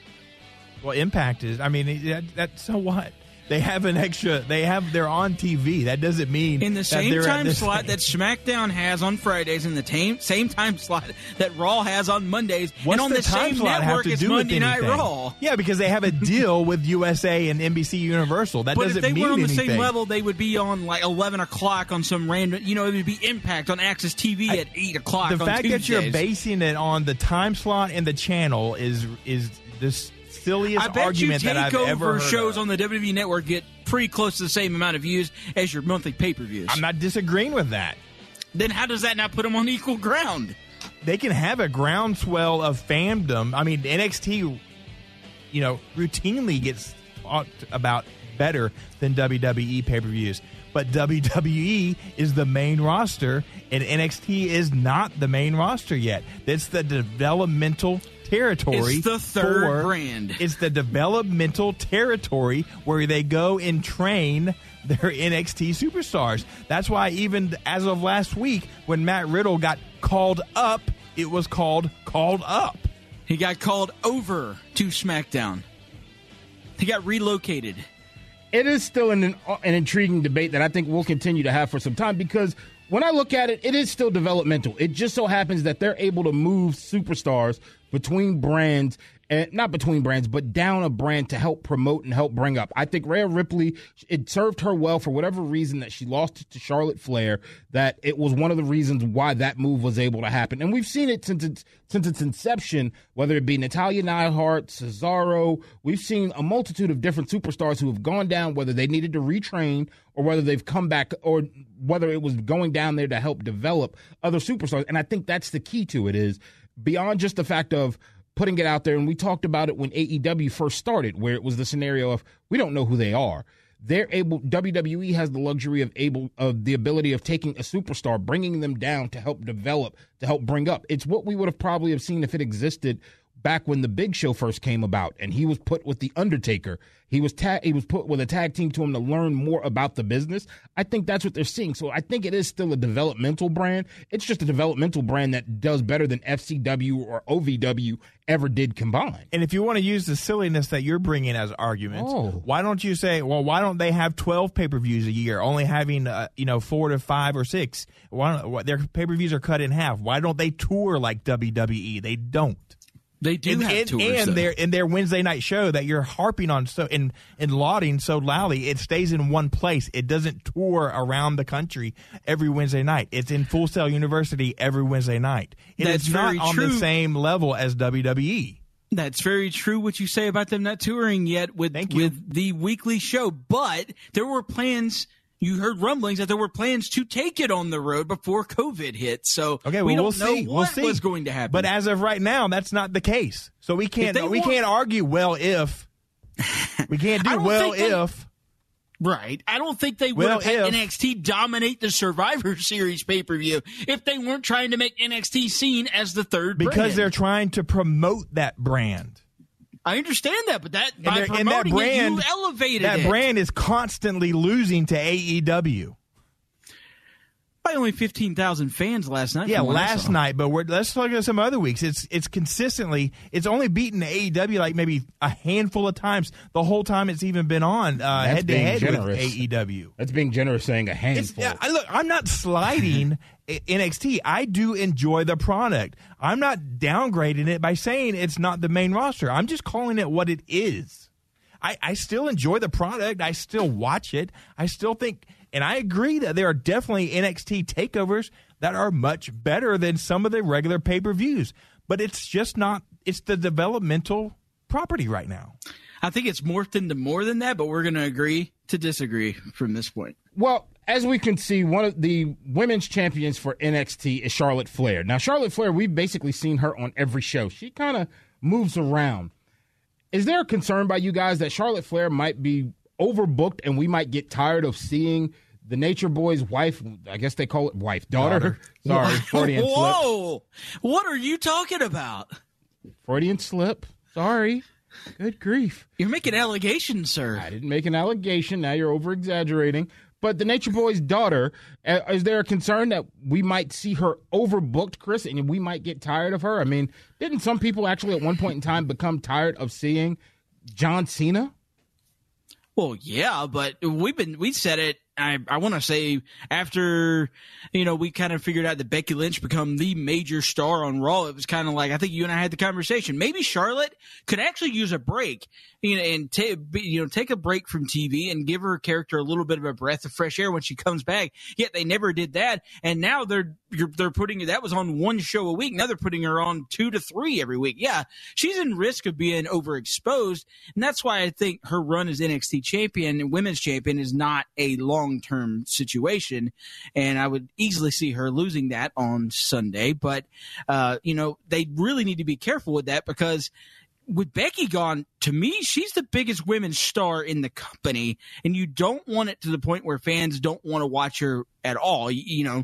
Well, Impact is. I mean, that, that so what? They have an extra. They have. They're on TV. That doesn't mean in the same time slot same- <laughs> that SmackDown has on Fridays, in the tam- same time slot that Raw has on Mondays, What's and on the, the, time same slot network as Monday Night anything? Raw. Yeah, because they have a <laughs> deal with USA and NBC Universal. That But if doesn't they mean were on the same level, they would be on like eleven o'clock on some random. You know, it would be Impact on Access TV at eight o'clock. the fact that you're basing it on the time slot and the channel is is the silliest I bet you argument that I've ever heard shows of. on the WWE Network get pretty close to the same amount of views as your monthly pay per views. I'm not disagreeing with that. Then how does that not put them on equal ground? They can have a groundswell of fandom. I mean, NXT, you know, routinely gets talked about better than WWE pay per views. But WWE is the main roster, and NXT is not the main roster yet. It's the developmental territory. It's the third for- brand. It's the developmental territory where they go and train their <laughs> NXT superstars. That's why even as of last week, when Matt Riddle got called up, it was called called up. He got called over to SmackDown. He got relocated. It is still an, an intriguing debate that I think we'll continue to have for some time because when I look at it, it is still developmental. It just so happens that they're able to move superstars between brands and not between brands, but down a brand to help promote and help bring up. I think Rhea Ripley, it served her well for whatever reason that she lost to Charlotte Flair, that it was one of the reasons why that move was able to happen. And we've seen it since its, since its inception, whether it be Natalya Neidhart, Cesaro, we've seen a multitude of different superstars who have gone down, whether they needed to retrain or whether they've come back or whether it was going down there to help develop other superstars. And I think that's the key to it is beyond just the fact of putting it out there. And we talked about it when AEW first started, where it was the scenario of we don't know who they are. They're able. WWE has the luxury of able of the ability of taking a superstar, bringing them down to help develop, to help bring up. It's what we would have probably have seen if it existed back when the Big Show first came about, and he was put with the Undertaker. He was ta- he was put with a tag team to him to learn more about the business. I think that's what they're seeing. So I think it is still a developmental brand. It's just a developmental brand that does better than FCW or OVW ever did combined. And if you want to use the silliness that you're bringing as arguments, Oh. why don't you say, well, why don't they have 12 pay per views a year, only having, uh, you know, four to five or six? Why don't, their pay per views are cut in half. Why don't they tour like WWE? They don't. They do and, have and, tours, and though. their in their Wednesday night show that you're harping on so and and lauding so loudly, it stays in one place. It doesn't tour around the country every Wednesday night. It's in Full Sail University every Wednesday night. Is That's not very on true. the same level as. WWE. That's very true. What you say about them not touring yet with with the weekly show, but there were plans. You heard rumblings that there were plans to take it on the road before COVID hit. So Okay, well, we don't we'll know see. what we'll see. was going to happen. But as of right now, that's not the case. So we can't we want- can't argue. Well, if <laughs> we can't do well, they- if right, I don't think they would Well, have if- NXT dominate the Survivor <laughs> Series pay per view if they weren't trying to make NXT seen as the third because brand. they're trying to promote that brand. I understand that, but that by And, they're- promoting that brand, it, you elevated that it. brand is constantly losing to AEW. By only fifteen thousand fans last night. Yeah, from what I last night, but we're, let's look at some other weeks. It's it's consistently it's only beaten AEW like maybe a handful of times the whole time it's even been on uh, head to being head with. AEW. That's being generous saying a It's, handful. yeah, I, look, I'm not sliding <laughs> I- NXT. I do enjoy the product. I'm not downgrading it by saying it's not the main roster. I'm just calling it what it is. I, I still enjoy the product. I still watch it. I still think, and I agree that there are definitely NXT takeovers that are much better than some of the regular pay per views. But it's just not. It's the developmental property right now. I think it's morphed into more than that, but we're going to agree to disagree from this point. Well, as we can see, one of the women's champions for NXT is Charlotte Flair. Now, Charlotte Flair, we've basically seen her on every show. She kind of moves around. Is there a concern by you guys that Charlotte Flair might be overbooked and we might get tired of seeing the Nature Boy's wife? I guess they call it wife, daughter. <laughs> Sorry, Freudian slip. Whoa! What are you talking about? Freudian slip. Sorry. Good grief. You're making allegations, sir. I didn't make an allegation. Now you're over exaggerating. But the Nature Boy's daughter, uh, is there a concern that we might see her overbooked, Chris, and we might get tired of her? I mean, didn't some people actually at one point in time become tired of seeing John Cena? Well, yeah, but we've been we said it. I I want to say after you know we kind of figured out that Becky Lynch become the major star on Raw. It was kind of like I think you and I had the conversation. Maybe Charlotte could actually use a break, you know, and take you know take a break from TV and give her character a little bit of a breath of fresh air when she comes back. Yet they never did that, and now they're they're putting that was on one show a week. Now they're putting her on two to three every week. Yeah, she's in risk of being overexposed, and that's why I think her run as NXT champion and women's champion is not a long term situation. And I would easily see her losing that on Sunday. But uh, you know, they really need to be careful with that because with Becky gone, to me, she's the biggest women's star in the company, and you don't want it to the point where fans don't want to watch her at all. You, you know,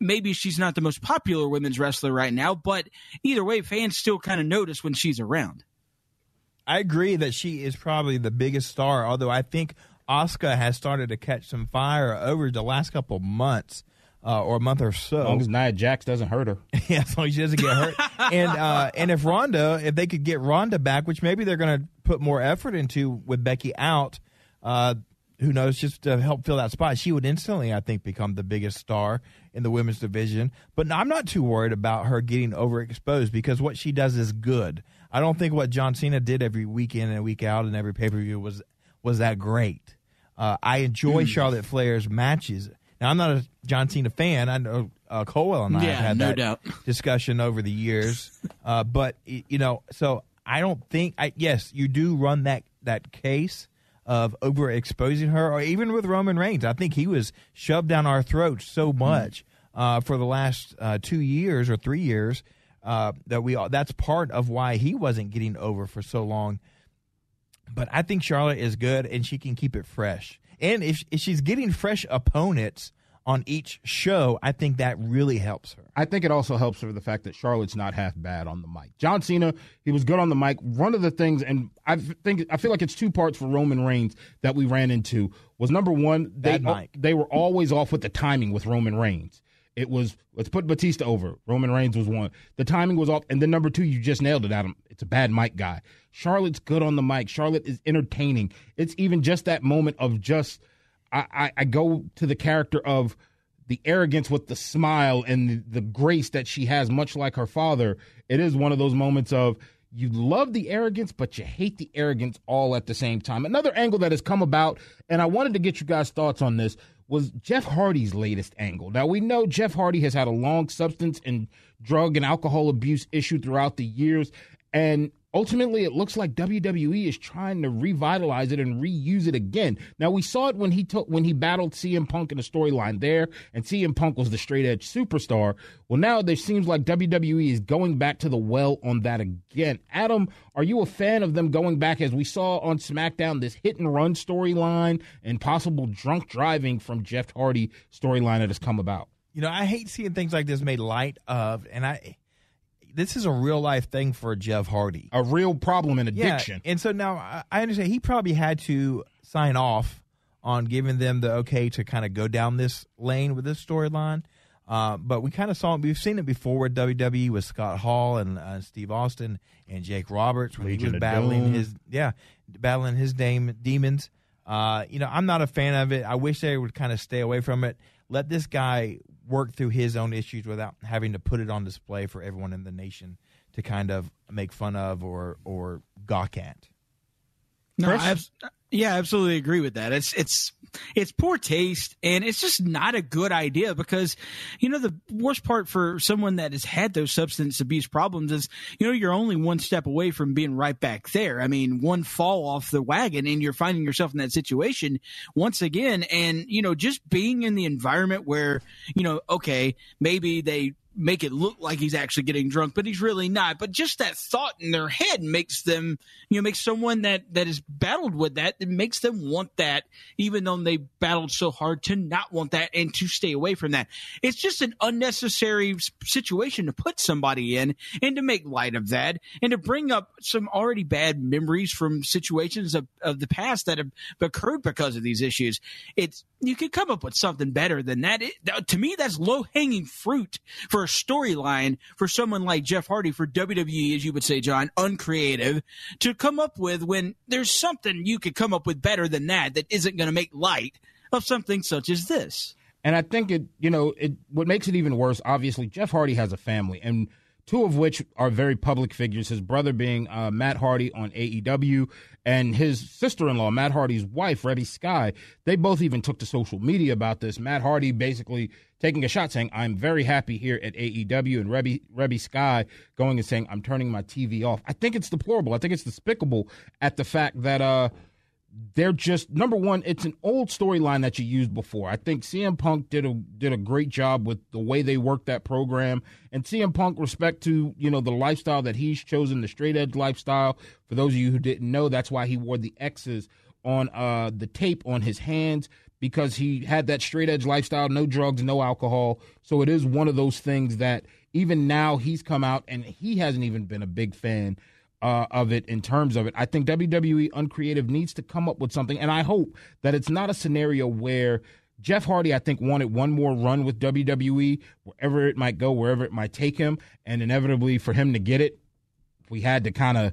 maybe she's not the most popular women's wrestler right now, but either way, fans still kind of notice when she's around. I agree that she is probably the biggest star, although I think Asuka has started to catch some fire over the last couple months uh, or a month or so. As long as Nia Jax doesn't hurt her. <laughs> yeah, as long as she doesn't get hurt. <laughs> and uh, and if Ronda, if they could get Ronda back, which maybe they're going to put more effort into with Becky out, uh, who knows, just to help fill that spot, she would instantly, I think, become the biggest star in the women's division. But I'm not too worried about her getting overexposed because what she does is good. I don't think what John Cena did every weekend and week out and every pay per view was was that great. Uh, I enjoy mm. Charlotte Flair's matches. Now I'm not a John Cena fan. I know uh, Colwell and I yeah, have had no that doubt. <laughs> discussion over the years. uh, but you know, so I don't think. I, yes, you do run that that case of overexposing her, or even with Roman Reigns. I think he was shoved down our throats so mm-hmm. much uh, for the last uh, two years or three years uh, that we. all, That's part of why he wasn't getting over for so long. But I think Charlotte is good, and she can keep it fresh. And if, if she's getting fresh opponents on each show, I think that really helps her. I think it also helps her the fact that Charlotte's not half bad on the mic. John Cena, he was good on the mic. One of the things, and I think I feel like it's two parts for Roman Reigns that we ran into was number one, they they were always off with the timing with Roman Reigns. It was let's put Batista over. Roman Reigns was one. The timing was off, and then number two, you just nailed it, Adam. It's a bad mic guy. Charlotte's good on the mic. Charlotte is entertaining. It's even just that moment of just I, I, I go to the character of the arrogance with the smile and the, the grace that she has, much like her father. It is one of those moments of you love the arrogance, but you hate the arrogance all at the same time. Another angle that has come about, and I wanted to get you guys' thoughts on this, was Jeff Hardy's latest angle. Now, we know Jeff Hardy has had a long substance and drug and alcohol abuse issue throughout the years. And ultimately it looks like WWE is trying to revitalize it and reuse it again. Now we saw it when he took when he battled CM Punk in the storyline there, and CM Punk was the straight edge superstar. Well, now there seems like WWE is going back to the well on that again. Adam, are you a fan of them going back as we saw on SmackDown this hit and run storyline and possible drunk driving from Jeff Hardy storyline that has come about? You know, I hate seeing things like this made light of, and I this is a real life thing for Jeff Hardy, a real problem in addiction. Yeah, and so now I understand he probably had to sign off on giving them the okay to kind of go down this lane with this storyline. Uh, but we kind of saw it. We've seen it before with WWE with Scott Hall and uh, Steve Austin and Jake Roberts when Legion he was battling Doom. his yeah battling his dame, demons. Uh, you know, I'm not a fan of it. I wish they would kind of stay away from it. Let this guy work through his own issues without having to put it on display for everyone in the nation to kind of make fun of or or gawk at. No, I, yeah, I absolutely agree with that. It's it's it's poor taste and it's just not a good idea because you know the worst part for someone that has had those substance abuse problems is you know you're only one step away from being right back there. I mean, one fall off the wagon and you're finding yourself in that situation once again and you know just being in the environment where you know okay, maybe they make it look like he's actually getting drunk, but he's really not. But just that thought in their head makes them, you know, makes someone that that has battled with that, it makes them want that, even though they battled so hard to not want that and to stay away from that. It's just an unnecessary situation to put somebody in and to make light of that and to bring up some already bad memories from situations of, of the past that have occurred because of these issues. It's you could come up with something better than that. It, to me, that's low hanging fruit for a storyline for someone like Jeff Hardy for WWE, as you would say, John, uncreative to come up with when there's something you could come up with better than that that isn't going to make light of something such as this. And I think it, you know, it what makes it even worse. Obviously, Jeff Hardy has a family, and two of which are very public figures. His brother being uh, Matt Hardy on AEW, and his sister in law, Matt Hardy's wife, Reby Sky. They both even took to social media about this. Matt Hardy basically taking a shot saying, I'm very happy here at AEW, and Reby, Reby Sky going and saying, I'm turning my TV off. I think it's deplorable. I think it's despicable at the fact that, uh, they're just number one. It's an old storyline that you used before. I think CM Punk did a did a great job with the way they worked that program, and CM Punk, respect to you know the lifestyle that he's chosen, the straight edge lifestyle. For those of you who didn't know, that's why he wore the X's on uh, the tape on his hands because he had that straight edge lifestyle, no drugs, no alcohol. So it is one of those things that even now he's come out and he hasn't even been a big fan uh, of it in terms of it. I think WWE Uncreative needs to come up with something, and I hope that it's not a scenario where Jeff Hardy, I think, wanted one more run with WWE, wherever it might go, wherever it might take him, and inevitably for him to get it, we had to kind of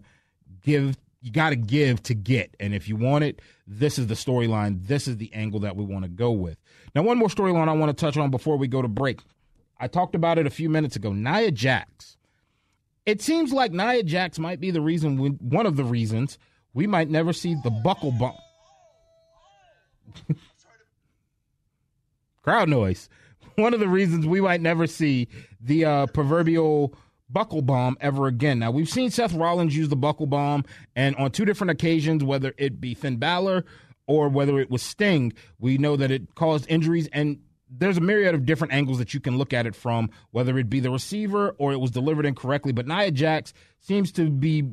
give. You got to give to get, and if you want it, this is the storyline. This is the angle that we want to go with. Now, one more storyline I want to touch on before we go to break. I talked about it a few minutes ago. Nia Jax it seems like Nia Jax might be the reason, we, one of the reasons, we might never see the buckle bump. <laughs> Crowd noise. One of the reasons we might never see the uh, proverbial buckle bomb ever again. Now, we've seen Seth Rollins use the buckle bomb, and on two different occasions, whether it be Finn Balor or whether it was Sting, we know that it caused injuries. And there's a myriad of different angles that you can look at it from, whether it be the receiver or it was delivered incorrectly. But Nia Jax seems to be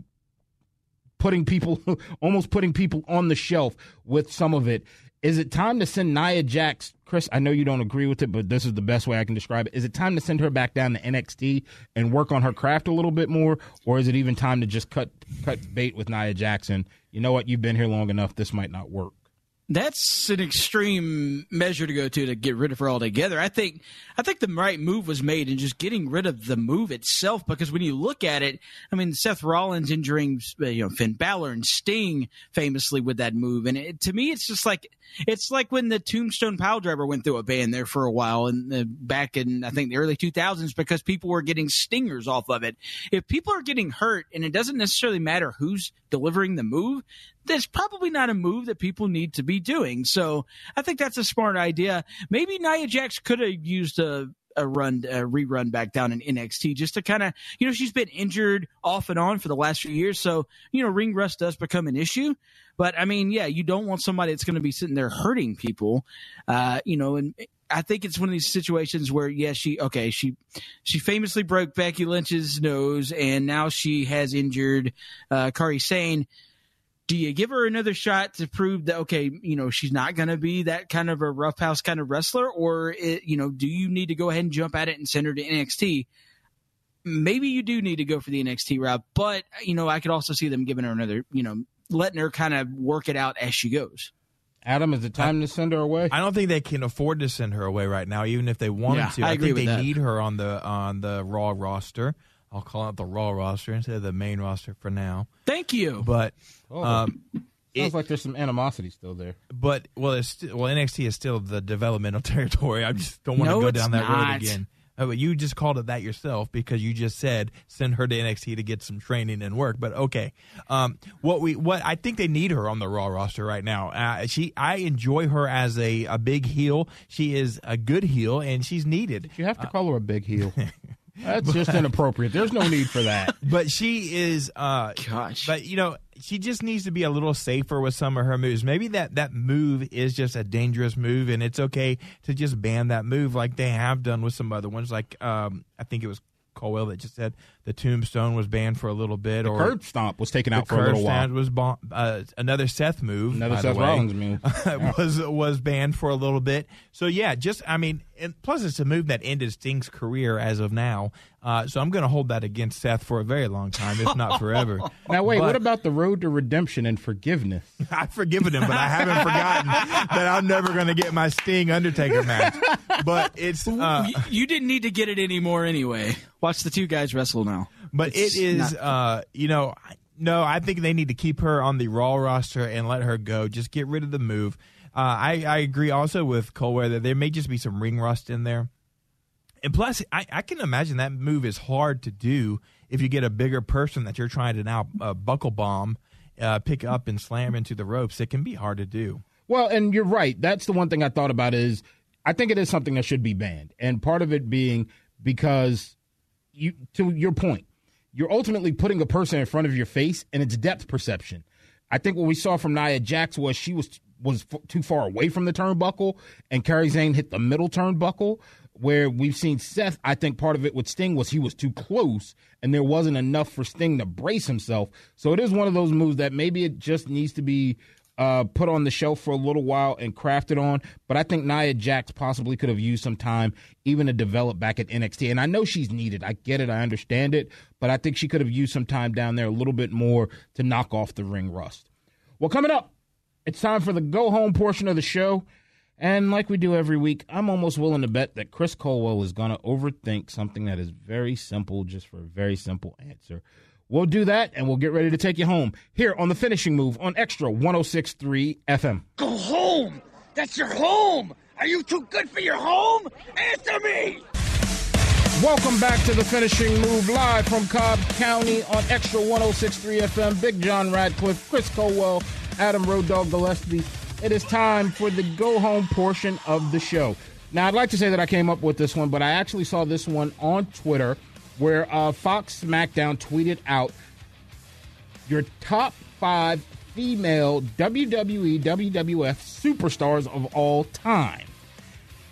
putting people, <laughs> almost putting people on the shelf with some of it. Is it time to send Nia Jax, Chris? I know you don't agree with it, but this is the best way I can describe it. Is it time to send her back down to NXT and work on her craft a little bit more, or is it even time to just cut cut bait with Nia Jackson? You know what? You've been here long enough. This might not work that's an extreme measure to go to to get rid of her altogether. I think I think the right move was made in just getting rid of the move itself because when you look at it, I mean Seth Rollins injuring you know Finn Balor and Sting famously with that move, and it, to me it's just like it's like when the Tombstone Piledriver went through a ban there for a while and uh, back in I think the early 2000s because people were getting stingers off of it. If people are getting hurt and it doesn't necessarily matter who's delivering the move, that's probably not a move that people need to be doing. So I think that's a smart idea. Maybe Nia Jax could have used a a run a rerun back down in NXT just to kind of you know she's been injured off and on for the last few years so you know ring rust does become an issue but I mean yeah you don't want somebody that's going to be sitting there hurting people uh, you know and I think it's one of these situations where yes yeah, she okay she she famously broke Becky Lynch's nose and now she has injured uh, Kairi Sane do you give her another shot to prove that okay you know she's not going to be that kind of a roughhouse kind of wrestler or it, you know do you need to go ahead and jump at it and send her to NXT maybe you do need to go for the NXT route but you know I could also see them giving her another you know letting her kind of work it out as she goes Adam, is it time to send her away? I don't think they can afford to send her away right now, even if they wanted yeah, to. I, I think they that. need her on the on the Raw roster. I'll call it the Raw roster instead of the main roster for now. Thank you. But Oh. um, Sounds it- like there's some animosity still there. but well, it's st- well NXT is still the developmental <laughs> territory. I just don't want to No, go down that not. road again. Oh, but you just called it that yourself because you just said send her to NXT to get some training and work. But okay, um, what we what I think they need her on the Raw roster right now. Uh, she I enjoy her as a, a big heel. She is a good heel and she's needed. You have to call her a big heel. <laughs> That's just inappropriate. There's no need for that. <laughs> But she is uh, Gosh. But you know, she just needs to be a little safer with some of her moves. Maybe that that move is just a dangerous move, and it's okay to just ban that move like they have done with some other ones. Like um, I think it was Colwell that just said the Tombstone was banned for a little bit, or Curb stomp was taken out for a little while. stand was bon- uh, another Seth move. Another by the Seth way, Rollins move. <laughs> was was banned for a little bit. So yeah, just I mean, and plus it's a move that ended Sting's career as of now. Uh, so I'm going to hold that against Seth for a very long time, if not forever. <laughs> Now wait, But- what about the road to redemption and forgiveness? <laughs> I've forgiven him, but I haven't forgotten that I'm never going to get my Sting Undertaker match. But it's uh, you, you didn't need to get it anymore anyway. Watch the two guys wrestle now. But It's it is uh, you know no I think they need to keep her on the Raw roster and let her go. Just get rid of the move. Uh, I I agree also with Colwell that there may just be some ring rust in there. And plus, I, I can imagine that move is hard to do if you get a bigger person that you're trying to now uh, buckle bomb, uh, pick up and slam into the ropes. It can be hard to do. Well, and you're right. That's the one thing I thought about is I think it is something that should be banned, and part of it being because you, to your point, you're ultimately putting a person in front of your face, and it's depth perception. I think what we saw from Nia Jax was she was was f- too far away from the turnbuckle, and Kairi Sane hit the middle turnbuckle. Where we've seen Seth, I think part of it with Sting was he was too close, and there wasn't enough for Sting to brace himself. So it is one of those moves that maybe it just needs to be uh, put on the shelf for a little while and crafted on. But I think Nia Jax possibly could have used some time even to develop back at NXT. And I know she's needed. I get it. I understand it. But I think she could have used some time down there a little bit more to knock off the ring rust. Well, coming up, it's time for the go home portion of the show. And like we do every week, I'm almost willing to bet that Chris Colwell is going to overthink something that is very simple just for a very simple answer. We'll do that and we'll get ready to take you home here on the finishing move on Extra 1063 FM. Go home! That's your home! Are you too good for your home? Answer me! Welcome back to the finishing move live from Cobb County on Extra 1063 FM. Big John Radcliffe, Chris Colwell, Adam Road Dog Gillespie. It is time for the go home portion of the show. Now, I'd like to say that I came up with this one, but I actually saw this one on Twitter where uh, Fox SmackDown tweeted out your top five female WWE, WWF superstars of all time.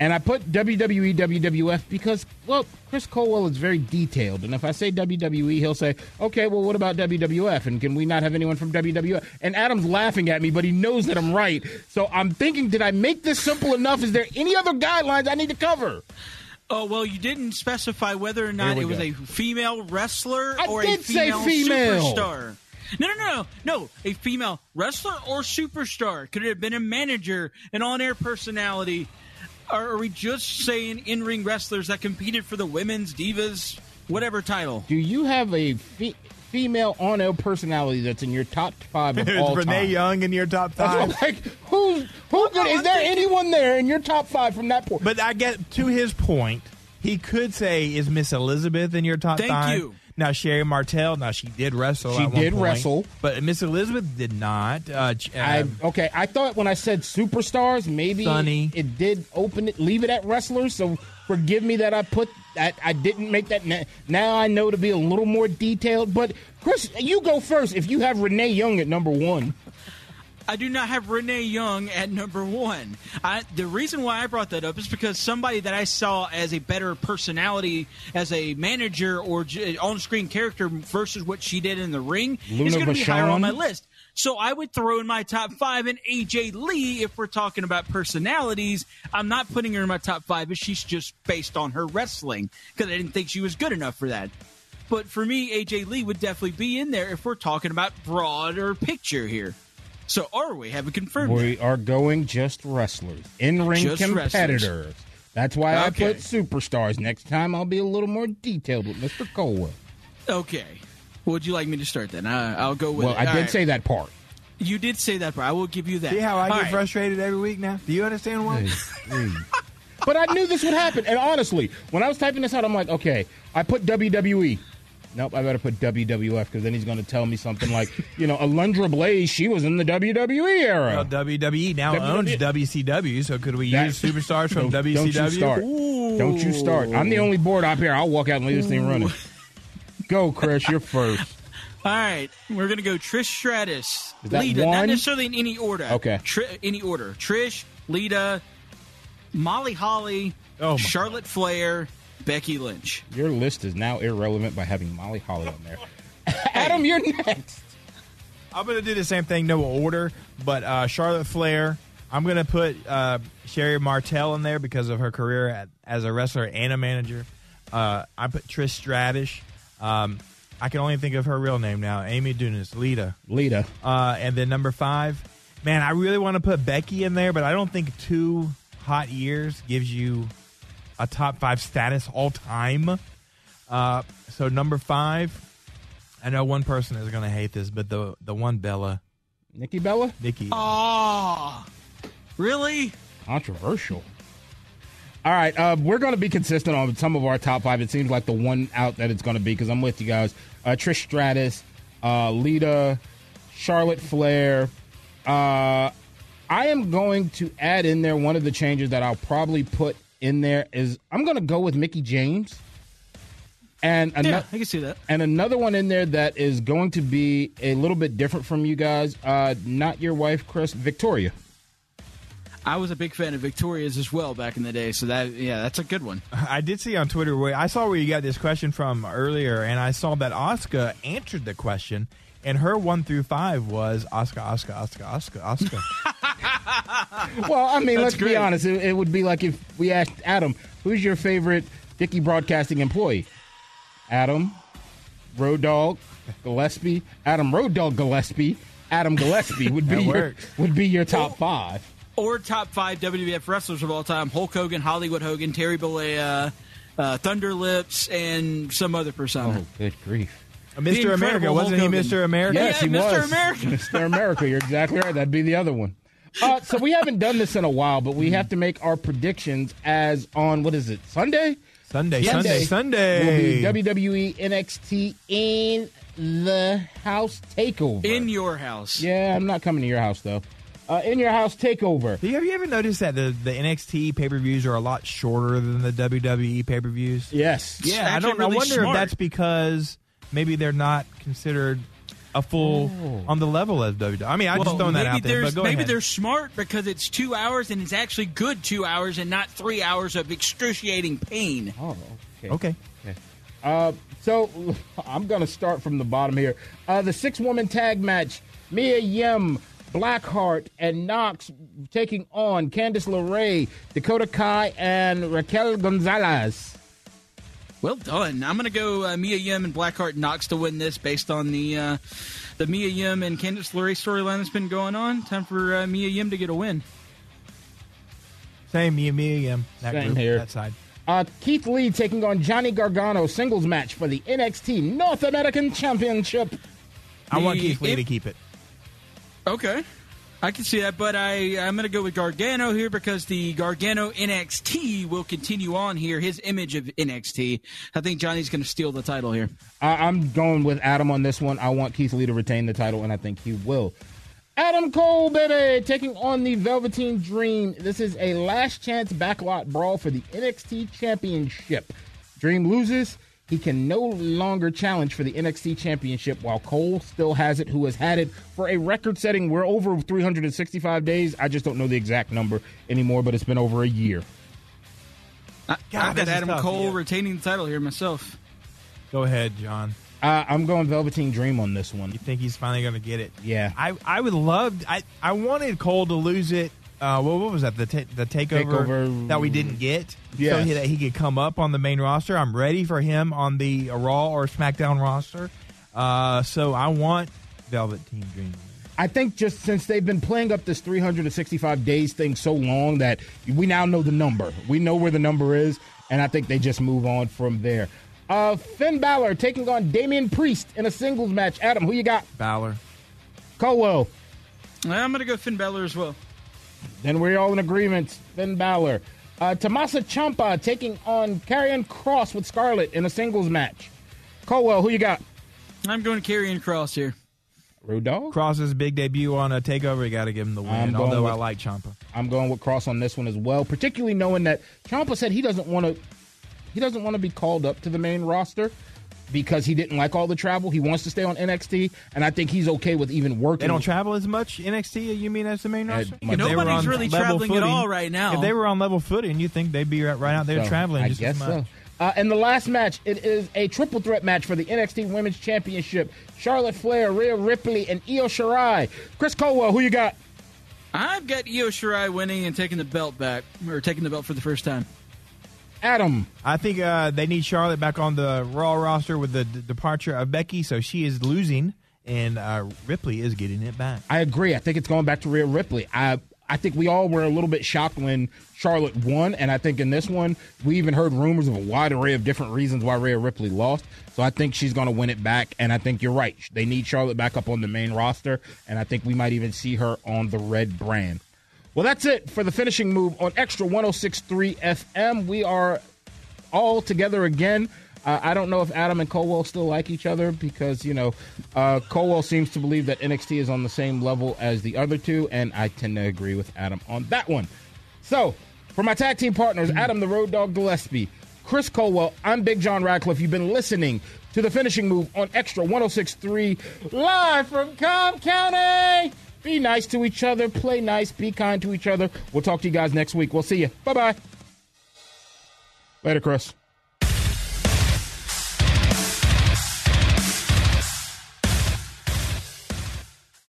And I put WWE, WWF because, well, Chris Colwell is very detailed. And if I say WWE, he'll say, okay, well, what about WWF? And can we not have anyone from WWF? And Adam's laughing at me, but he knows that I'm right. So I'm thinking, did I make this simple enough? Is there any other guidelines I need to cover? Oh well, you didn't specify whether or not we it was a female wrestler I or did a say female, female. superstar. No, no, no, no. A female wrestler or superstar. Could it have been a manager, an on-air personality? Or are we just saying in-ring wrestlers that competed for the women's divas, whatever title? Do you have a fe- female on air personality that's in your top five of <laughs> all Is Renee time? Young in your top five? what- like who's who could, is there anyone there in your top five from that point? But I get to his point. He could say, "Is Miss Elizabeth in your top Thank five?" you. Now Sherri Martel. Now she did wrestle. She at one did point, wrestle. but Miss Elizabeth did not. Uh, I um, okay. I thought when I said superstars, maybe Sunny. it did open it, leave it at wrestlers. So forgive me that I put that. I didn't make that. na- Now I know to be a little more detailed. But Chris, you go first. If you have Renee Young at number one, I do not have Renee Young at number one. I, the reason why I brought that up is because somebody that I saw as a better personality as a manager or j- on-screen character versus what she did in the ring Luna is going to be higher on my list. So I would throw in my top five an AJ Lee if we're talking about personalities. I'm not putting her in my top five, but she's just based on her wrestling because I didn't think she was good enough for that. But for me, AJ Lee would definitely be in there if we're talking about broader picture here. So are we? Haven't confirmed. that. we are going just wrestlers, in ring competitors. That's why I put superstars. Next time I'll be a little more detailed with Mr. Colwell. Okay. Would you like me to start then? I, I'll go with Well, it. I All did right. say that part. You did say that, part. I will give you that. see how I All get right. frustrated every week now? Do you understand why? But I knew this would happen. And honestly, when I was typing this out, I'm like, okay, I put WWE. Nope, I better put WWF because then he's going to tell me something like, you know, Alundra Blaze, she was in the WWE era. Well, WWE now WWE. owns WCW, so could we That- use superstars from Don't- <laughs> WCW? Don't you start. Don't you start. I'm the only board up here. I'll walk out and leave this thing running. <laughs> Go, Chris. You're first. <laughs> All right, we're gonna go Trish Stratus, Is that Lita, not necessarily in any order. Okay. Tri- any order: Trish, Lita, Molly Holly, Oh, my Charlotte Flair, Becky Lynch. Your list is now irrelevant by having Molly Holly on there. <laughs> Adam, you're next. I'm going to do the same thing, no order, but uh, Charlotte Flair. I'm going to put uh, Sherri Martel in there because of her career at, as a wrestler and a manager. Uh, I put Trish Stratus. Um, I can only think of her real name now. Amy Dumas, Lita. Lita. Uh, and then number five, man, I really want to put Becky in there, but I don't think two hot years gives you a top five status all time. Uh, so number five, I know one person is going to hate this, but the the one Bella, Nikki Bella? Nikki. Oh, really? Controversial. All right, uh, we're going to be consistent on some of our top five. It seems like the one out that it's going to be because I'm with you guys. Uh, Trish Stratus, uh, Lita, Charlotte Flair. Uh, I am going to add in there one of the changes that I'll probably put in there is I'm going to go with Mickie James. And Yeah, I can see that. and another one in there that is going to be a little bit different from you guys. Uh, not your wife, Chris, Victoria. I was a big fan of Victoria's as well back in the day, so that yeah, that's a good one. I did see on Twitter where I saw where you got this question from earlier, and I saw that Oscar answered the question, and her one through five was Oscar, Oscar, Oscar, Oscar, Oscar. <laughs> Well, I mean, let's be honest. It, it would be like if we asked Adam, "Who's your favorite Dickey Broadcasting employee?" Adam, Road Dog, Gillespie, Adam Road Dog Gillespie, Adam Gillespie would be your would be your top five. Or top five WWF wrestlers of all time: Hulk Hogan, Hollywood Hogan, Terry Bollea, uh, Thunder Lips, and some other persona. Oh, good grief! Mr. America, incredible wasn't he Mr. America? Yes, yeah, he Mr. was America. Mr. America. You're exactly right. That'd be the other one. Uh, so we haven't done this in a while, but we have to make our predictions as on what is it Sunday? Sunday, Sunday Sunday, Sunday. Will be WWE NXT in the house takeover. In your house. Yeah, I'm not coming to your house though. Uh, in your house takeover. Do you- Have you ever noticed that the, the NXT pay per views are a lot shorter than the WWE pay per views? Yes. Yeah, I don't. I really wonder smart. if that's because maybe they're not considered a full on the level as WWE. I mean, I'm just Well, throwing that maybe out there. But go maybe ahead. they're smart because it's two hours and it's actually good two hours and not three hours of excruciating pain. Oh, okay. okay. Uh, so <laughs> I'm gonna start from the bottom here. Uh, the six-woman tag match: Mia Yim, Blackheart, and Knox taking on Candice LeRae, Dakota Kai, and Raquel Gonzalez. Well done. I'm going to go uh, Mia Yim and Blackheart Knox to win this based on the uh, the Mia Yim and Candice LeRae storyline that's been going on. Time for uh, Mia Yim to get a win. Same, me, me, um, that Same group, here. that side. Uh, Keith Lee taking on Johnny Gargano singles match for the NXT North American Championship. I want Keith Lee if- to keep it. Okay. I can see that, but I, I'm going to go with Gargano here because the Gargano NXT will continue on here. His image of NXT. I think Johnny's going to steal the title here. I, I'm going with Adam on this one. I want Keith Lee to retain the title, and I think he will. Adam Cole, baby, taking on the Velveteen Dream. This is a last chance backlot brawl for the NXT Championship. Dream loses. He can no longer challenge for the NXT Championship while Cole still has it, who has had it for a record setting. We're over 365 days. I just don't know the exact number anymore, but it's been over a year. I, God, I've got Adam tough, Cole yeah. retaining the title here myself. Go ahead, John. Uh, I'm going Velveteen Dream on this one. You think he's finally going to get it? Yeah. I, I would love. I, I wanted Cole to lose it. Uh, what, what was that? The ta- the takeover, Takeover- that we didn't get. So he, that he could come up on the main roster. I'm ready for him on the Raw or SmackDown roster. Uh, so I want Velveteen Dream. I think just since they've been playing up this 365 days thing so long that we now know the number. We know where the number is, and I think they just move on from there. Uh, Finn Balor taking on Damian Priest in a singles match. Adam, who you got? Balor. Colwell. I'm going to go Finn Balor as well. Then we're all in agreement. Finn Balor. Uh, Tommaso Ciampa taking on Karrion Kross with Scarlett in a singles match. Colwell, who you got? I'm going to carry Cross here. Road Dog? Kross's big debut on a takeover. You got to give him the win. going Although I like Ciampa. I'm going with Kross on this one as well, particularly knowing that Ciampa said he doesn't want to he doesn't want to be called up to the main roster because he didn't like all the travel. He wants to stay on NXT, and I think he's okay with even working. They don't travel as much NXT. You mean as the main roster? You If they were nobody's really level traveling at all right now. If they were on level footing, you think they'd be right, right out there So, traveling I just guess as much. so. Uh, and the last match, it is a triple threat match for the NXT Women's Championship. Charlotte Flair, Rhea Ripley, and Io Shirai. Chris Colwell, who you got? I've got Io Shirai winning and taking the belt back, or taking the belt for the first time. Adam. I think uh, they need Charlotte back on the Raw roster with the d- departure of Becky, so she is losing, and uh, Ripley is getting it back. I agree. I think it's going back to Rhea Ripley. I I think we all were a little bit shocked when Charlotte won, and I think in this one we even heard rumors of a wide array of different reasons why Rhea Ripley lost. So I think she's going to win it back, and I think you're right. They need Charlotte back up on the main roster, and I think we might even see her on the red brand. Well, that's it for the finishing move on Extra 1063 FM. We are all together again. Uh, I don't know if Adam and Colwell still like each other because, you know, uh, Colwell seems to believe that NXT is on the same level as the other two, and I tend to agree with Adam on that one. So, for my tag team partners, Adam the Road Dog Gillespie, Chris Colwell, I'm Big John Radcliffe. You've been listening to the finishing move on Extra 1063, live from Cobb County. Be nice to each other, play nice, be kind to each other. We'll talk to you guys next week. We'll see you. Bye bye. Later, Chris.